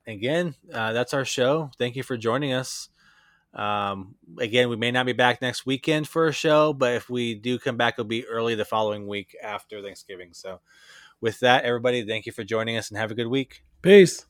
S1: again, uh, that's our show. Thank you for joining us. Um, again, we may not be back next weekend for a show, but if we do come back, it'll be early the following week after Thanksgiving. So, with that, everybody, thank you for joining us and have a good week.
S2: Peace.